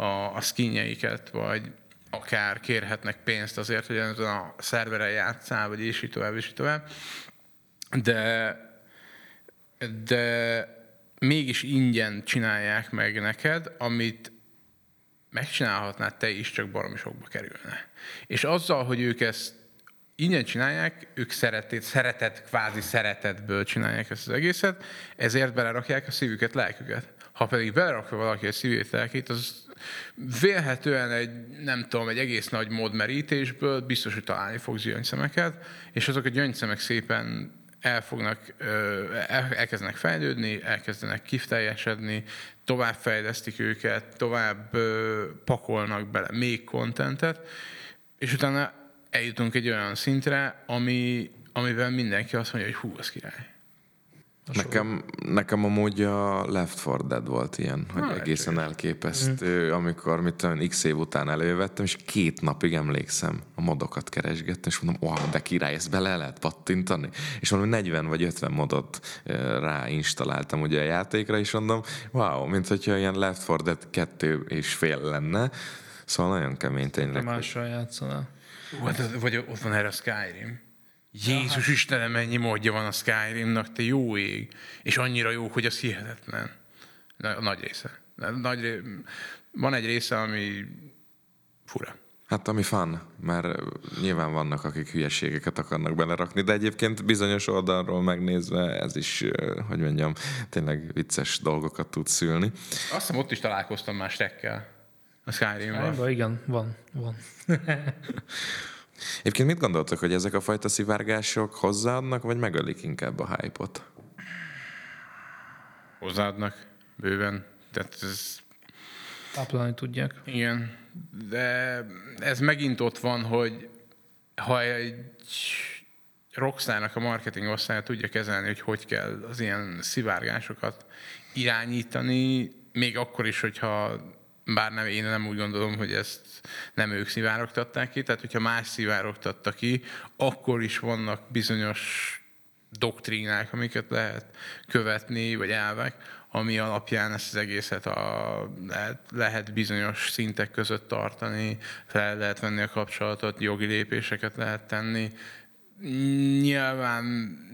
a, a skinjeiket, vagy akár kérhetnek pénzt azért, hogy ezen a szerveren játszál, vagy és így tovább, és így tovább. De, de mégis ingyen csinálják meg neked, amit megcsinálhatnád te is, csak baromi sokba kerülne. És azzal, hogy ők ezt ingyen csinálják, ők szeretet, szeretet, kvázi szeretetből csinálják ezt az egészet, ezért belerakják a szívüket, lelküket. Ha pedig belerakja valaki a szívét, lelkét, az vélhetően egy, nem tudom, egy egész nagy módmerítésből biztos, hogy találni fog gyöngyszemeket, és azok a gyöngyszemek szépen el fognak, elkezdenek fejlődni, elkezdenek kifteljesedni, továbbfejlesztik őket, tovább pakolnak bele még kontentet, és utána eljutunk egy olyan szintre, ami, amivel mindenki azt mondja, hogy hú, az király. Nekem, nekem amúgy a Left 4 Dead volt ilyen, hogy Na, egészen elképesztő, mm. amikor mit tudom, x év után elővettem, és két napig emlékszem, a modokat keresgettem, és mondom, wow, de király, ezt bele lehet pattintani? És valami 40 vagy 50 modot ráinstaláltam ugye a játékra, és mondom, wow, mint hogyha ilyen Left 4 Dead kettő és fél lenne, szóval nagyon kemény tényleg. Mással játszanál. Vagy, vagy ott van erre a Skyrim. Jézus Istenem, mennyi módja van a Skyrimnak, te jó ég. És annyira jó, hogy az hihetetlen. Na, nagy része. Nagy ré... Van egy része, ami fura. Hát ami fan, mert nyilván vannak, akik hülyeségeket akarnak belerakni, de egyébként bizonyos oldalról megnézve ez is, hogy mondjam, tényleg vicces dolgokat tud szülni. Azt hiszem ott is találkoztam más tekkel. A Skyrimben. igen, van, van. Egyébként mit gondoltok, hogy ezek a fajta szivárgások hozzáadnak, vagy megölik inkább a hype-ot? Hozzáadnak, bőven. Tehát ez... Táplálni tudják. Igen, de ez megint ott van, hogy ha egy Rockstarnak a marketing osztálya tudja kezelni, hogy hogy kell az ilyen szivárgásokat irányítani, még akkor is, hogyha bár nem, én nem úgy gondolom, hogy ezt nem ők szivárogtatták ki, tehát hogyha más szivárogtatta ki, akkor is vannak bizonyos doktrínák, amiket lehet követni, vagy elvek, ami alapján ezt az egészet a, lehet, lehet bizonyos szintek között tartani, fel lehet venni a kapcsolatot, jogi lépéseket lehet tenni, nyilván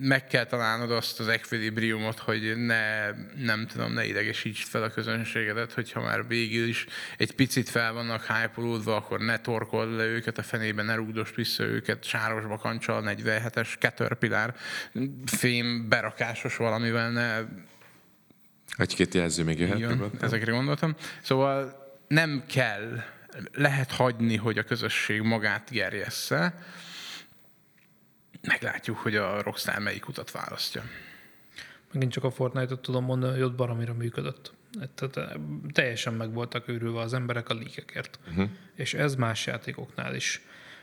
meg kell találnod azt az equilibriumot, hogy ne, nem tudom, ne idegesítsd fel a közönségedet, hogyha már végül is egy picit fel vannak hype akkor ne torkold le őket a fenébe, ne rúgdost vissza őket sáros bakancsal, 47-es Caterpillar fém berakásos valamivel, ne... Egy-két jelző még jöhet. ezekre gondoltam. Szóval nem kell, lehet hagyni, hogy a közösség magát gerjessze, meglátjuk, hogy a Rockstar melyik utat választja. Megint csak a Fortnite-ot tudom mondani, hogy ott baromira működött. Tehát eh, teljesen meg voltak őrülve az emberek a líkekért. Uh-huh. És ez más játékoknál is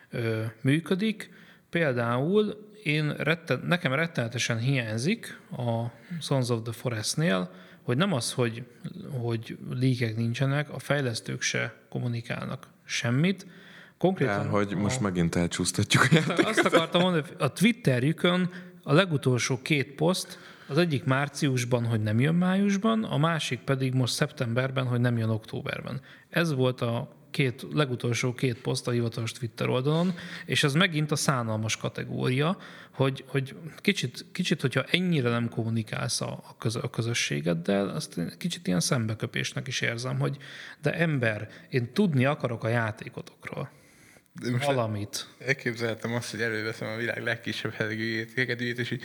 ö, működik. Például én retten, nekem rettenetesen hiányzik a Sons of the Forest-nél, hogy nem az, hogy, hogy líkek nincsenek, a fejlesztők se kommunikálnak semmit, Konkrétan... De, hogy a... most megint elcsúsztatjuk a játékot. Azt akartam mondani, hogy a Twitterjükön a legutolsó két poszt, az egyik márciusban, hogy nem jön májusban, a másik pedig most szeptemberben, hogy nem jön októberben. Ez volt a két, legutolsó két poszt a hivatalos Twitter oldalon, és ez megint a szánalmas kategória, hogy, hogy kicsit, kicsit, hogyha ennyire nem kommunikálsz a, a, a közösségeddel, azt kicsit ilyen szembeköpésnek is érzem, hogy de ember, én tudni akarok a játékotokról. De most valamit. Elképzeltem azt, hogy előveszem a világ legkisebb hegedűjét, és így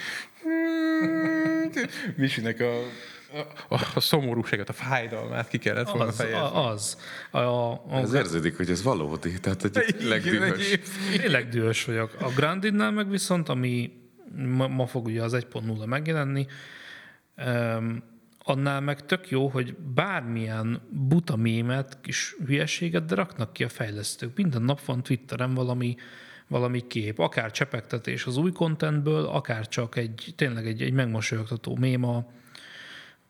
Misinek a, a, a szomorúságot, a fájdalmát ki kellett volna az, fejezni. Az. A, a, a, ez érződik, hogy ez valódi, tehát hogy tényleg dühös. Tényleg dühös vagyok. A Grandinnál meg viszont, ami ma, ma fog ugye az 1.0 megjelenni, um, annál meg tök jó, hogy bármilyen buta mémet, kis hülyeséget, de raknak ki a fejlesztők. Minden nap van Twitteren valami, valami kép, akár csepegtetés az új contentből, akár csak egy tényleg egy, egy megmosolyogtató méma,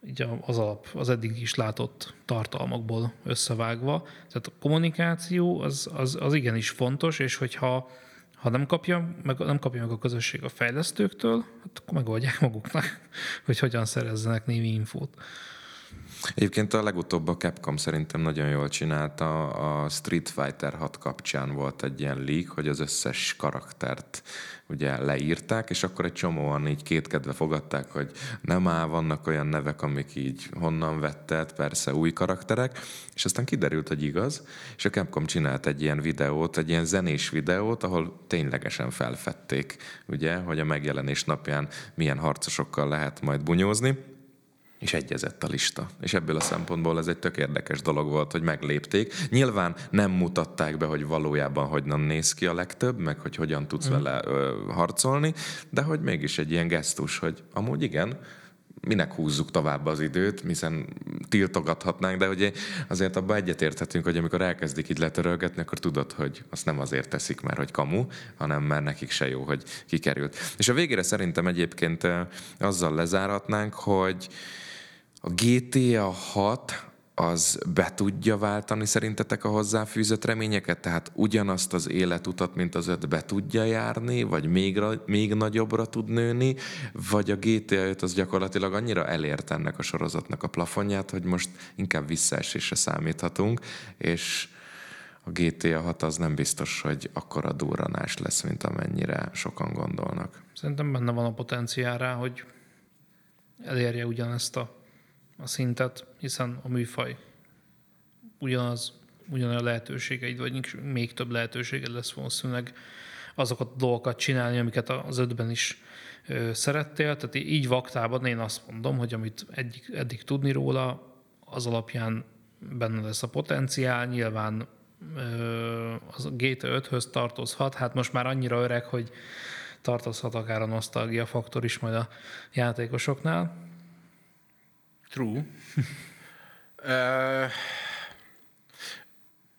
így az alap, az eddig is látott tartalmakból összevágva. Tehát a kommunikáció az, az, az igenis fontos, és hogyha ha nem kapja, meg, nem kapja meg a közösség a fejlesztőktől, hát akkor megoldják maguknak, hogy hogyan szerezzenek névi infót. Egyébként a legutóbb a Capcom szerintem nagyon jól csinálta. A Street Fighter 6 kapcsán volt egy ilyen leak, hogy az összes karaktert ugye leírták, és akkor egy csomóan így kétkedve fogadták, hogy nem áll, vannak olyan nevek, amik így honnan vetted, persze új karakterek, és aztán kiderült, hogy igaz, és a Capcom csinált egy ilyen videót, egy ilyen zenés videót, ahol ténylegesen felfedték, ugye, hogy a megjelenés napján milyen harcosokkal lehet majd bunyózni, és egyezett a lista. És ebből a szempontból ez egy tök érdekes dolog volt, hogy meglépték. Nyilván nem mutatták be, hogy valójában hogyan néz ki a legtöbb, meg hogy hogyan tudsz mm. vele ö, harcolni, de hogy mégis egy ilyen gesztus, hogy amúgy igen, minek húzzuk tovább az időt, hiszen tiltogathatnánk, de hogy azért abban egyetérthetünk, hogy amikor elkezdik így letörölgetni, akkor tudod, hogy azt nem azért teszik, mert hogy kamu, hanem mert nekik se jó, hogy kikerült. És a végére szerintem egyébként azzal lezáratnánk, hogy a GTA 6 az be tudja váltani szerintetek a hozzáfűzött reményeket? Tehát ugyanazt az életutat, mint az öt be tudja járni, vagy még, még nagyobbra tud nőni, vagy a GTA 5 az gyakorlatilag annyira elért ennek a sorozatnak a plafonját, hogy most inkább visszaesésre számíthatunk, és a GTA 6 az nem biztos, hogy akkora durranás lesz, mint amennyire sokan gondolnak. Szerintem benne van a potenciál rá, hogy elérje ugyanezt a a szintet, hiszen a műfaj ugyanaz, ugyanolyan lehetőségeid, vagy még több lehetőséged lesz valószínűleg azokat a dolgokat csinálni, amiket az ötben is ö, szerettél. Tehát így vaktában én azt mondom, hogy amit eddig, eddig tudni róla, az alapján benne lesz a potenciál. Nyilván ö, az GTA 5-höz tartozhat, hát most már annyira öreg, hogy tartozhat akár a nosztalgia faktor is majd a játékosoknál. True.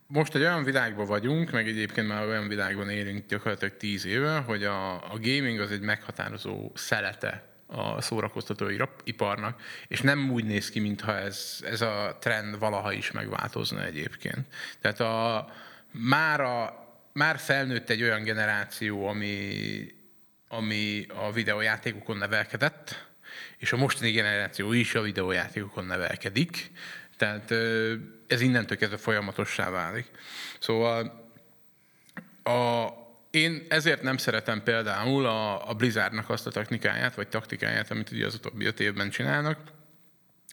most egy olyan világban vagyunk, meg egyébként már olyan világban élünk gyakorlatilag tíz éve, hogy a, a gaming az egy meghatározó szelete a szórakoztató iparnak, és nem úgy néz ki, mintha ez, ez a trend valaha is megváltozna egyébként. Tehát a, már, a, már felnőtt egy olyan generáció, ami, ami a videójátékokon nevelkedett, És a mostani generáció is a videójátékokon nevelkedik, tehát ez innentől kezdve folyamatossá válik. Szóval a, én ezért nem szeretem például a, a Blizzardnak azt a technikáját, vagy taktikáját, amit ugye az utóbbi öt évben csinálnak,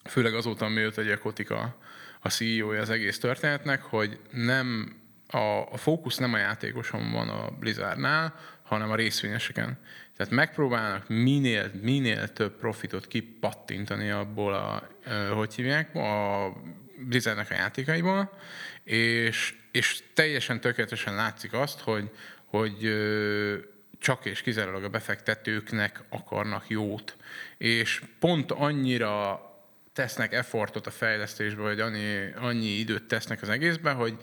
főleg azóta, amióta egy Kotika a CEO-ja az egész történetnek, hogy nem a, a fókusz nem a játékoson van a Blizzardnál, hanem a részvényeseken. Tehát megpróbálnak minél, minél több profitot kipattintani abból a, hogy hívják, a Blizzardnak a játékaiból, és, és teljesen tökéletesen látszik azt, hogy, hogy csak és kizárólag a befektetőknek akarnak jót. És pont annyira tesznek effortot a fejlesztésbe, vagy annyi, annyi időt tesznek az egészben, hogy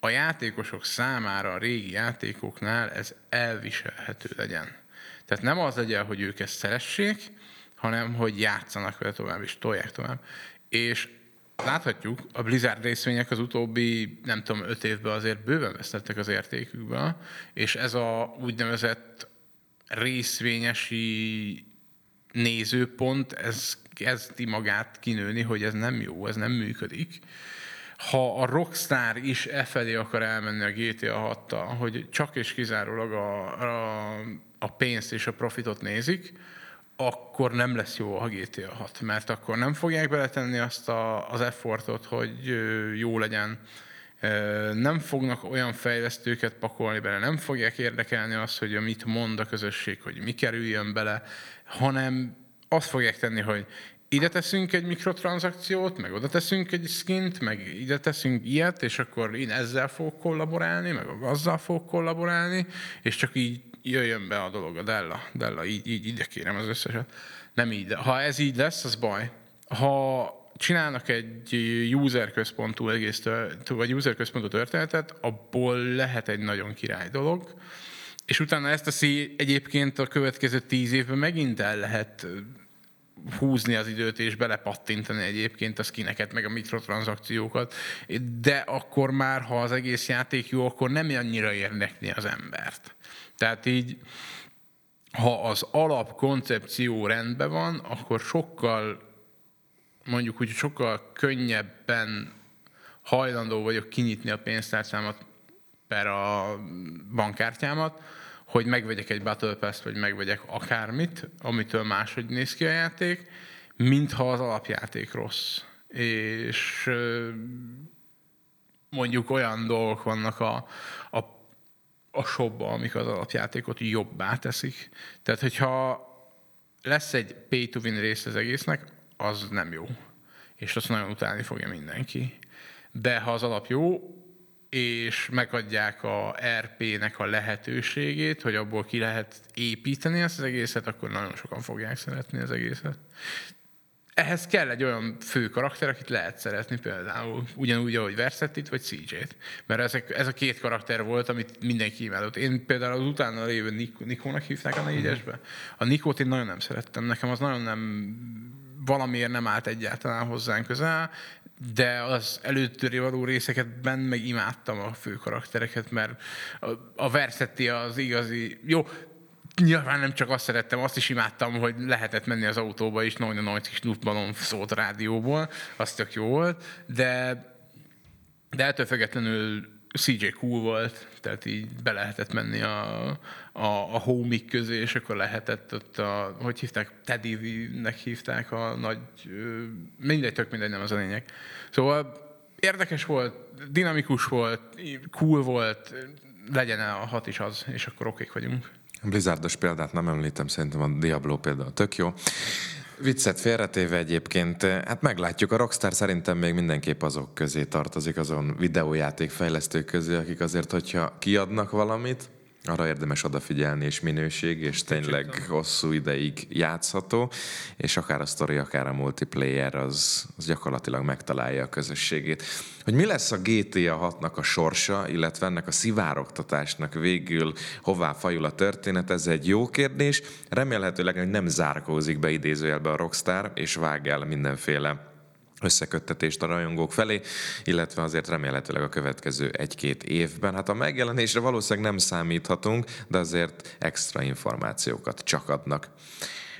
a játékosok számára a régi játékoknál ez elviselhető legyen. Tehát nem az legyen, hogy ők ezt szeressék, hanem hogy játszanak vele tovább, és tolják tovább. És láthatjuk, a Blizzard részvények az utóbbi, nem tudom, öt évben azért bőven vesztettek az értékükből, és ez a úgynevezett részvényesi nézőpont, ez kezdi magát kinőni, hogy ez nem jó, ez nem működik. Ha a Rockstar is e felé akar elmenni a GTA 6 hogy csak és kizárólag a, a, a pénzt és a profitot nézik, akkor nem lesz jó a GTA 6, mert akkor nem fogják beletenni azt a, az effortot, hogy jó legyen. Nem fognak olyan fejlesztőket pakolni bele, nem fogják érdekelni azt, hogy mit mond a közösség, hogy mi kerüljön bele, hanem azt fogják tenni, hogy ide teszünk egy mikrotranszakciót, meg oda teszünk egy skint, meg ide teszünk ilyet, és akkor én ezzel fogok kollaborálni, meg azzal fogok kollaborálni, és csak így jöjjön be a dolog, a Della, Della, így, így ide kérem az összeset. Nem így. Ha ez így lesz, az baj. Ha csinálnak egy user központú egész, vagy user központú történetet, abból lehet egy nagyon király dolog, és utána ezt teszi egyébként a következő tíz évben megint el lehet húzni az időt és belepattintani egyébként a skineket, meg a mikrotranszakciókat, de akkor már, ha az egész játék jó, akkor nem annyira érdekli az embert. Tehát így, ha az alapkoncepció rendben van, akkor sokkal, mondjuk hogy sokkal könnyebben hajlandó vagyok kinyitni a pénztárcámat per a bankkártyámat, hogy megvegyek egy Battle Pass, vagy megvegyek akármit, amitől máshogy néz ki a játék, mintha az alapjáték rossz. És mondjuk olyan dolgok vannak a, a, a shopba, amik az alapjátékot jobbá teszik. Tehát, hogyha lesz egy pay-to-win rész az egésznek, az nem jó. És azt nagyon utálni fogja mindenki. De ha az alap jó, és megadják a RP-nek a lehetőségét, hogy abból ki lehet építeni ezt az egészet, akkor nagyon sokan fogják szeretni az egészet. Ehhez kell egy olyan fő karakter, akit lehet szeretni például, ugyanúgy, ahogy Versettit vagy CJ-t. Mert ezek, ez a két karakter volt, amit mindenki imádott. Én például az utána lévő Nik- Nikónak hívták a négyesbe. A Nikót én nagyon nem szerettem, nekem az nagyon nem valamiért nem állt egyáltalán hozzánk közel, de az előttöri való részeketben meg imádtam a fő karaktereket, mert a, a Versetti az igazi, jó, nyilván nem csak azt szerettem, azt is imádtam, hogy lehetett menni az autóba is, nagyon nagy kis Luftballon szólt a rádióból, az tök jó volt, de, de ettől függetlenül CJ cool volt, tehát így be lehetett menni a, a, a homik közé, és akkor lehetett ott a, hogy hívták, Teddy-nek hívták a nagy, mindegy, tök mindegy, nem az a lényeg. Szóval érdekes volt, dinamikus volt, cool volt, legyen a hat is az, és akkor okék vagyunk. Blizzardos példát nem említem, szerintem a Diablo például tök jó. Viccet félretéve egyébként, hát meglátjuk, a Rockstar szerintem még mindenképp azok közé tartozik, azon videójáték fejlesztők közé, akik azért, hogyha kiadnak valamit, arra érdemes odafigyelni, és minőség, és tényleg hosszú ideig játszható, és akár a sztori, akár a multiplayer, az, az gyakorlatilag megtalálja a közösségét. Hogy mi lesz a GTA 6-nak a sorsa, illetve ennek a szivárogtatásnak végül hová fajul a történet, ez egy jó kérdés. Remélhetőleg hogy nem zárkózik be idézőjelbe a Rockstar, és vág el mindenféle összeköttetést a rajongók felé, illetve azért remélhetőleg a következő egy-két évben. Hát a megjelenésre valószínűleg nem számíthatunk, de azért extra információkat csak adnak.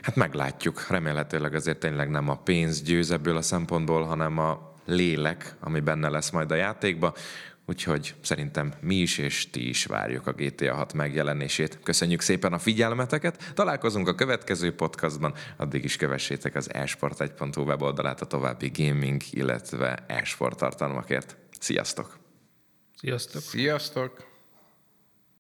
Hát meglátjuk. Remélhetőleg azért tényleg nem a pénz győz ebből a szempontból, hanem a lélek, ami benne lesz majd a játékba. Úgyhogy szerintem mi is és ti is várjuk a GTA 6 megjelenését. Köszönjük szépen a figyelmeteket, találkozunk a következő podcastban, addig is kövessétek az esport 1.hu weboldalát a további gaming, illetve esport tartalmakért. Sziasztok! Sziasztok! Sziasztok!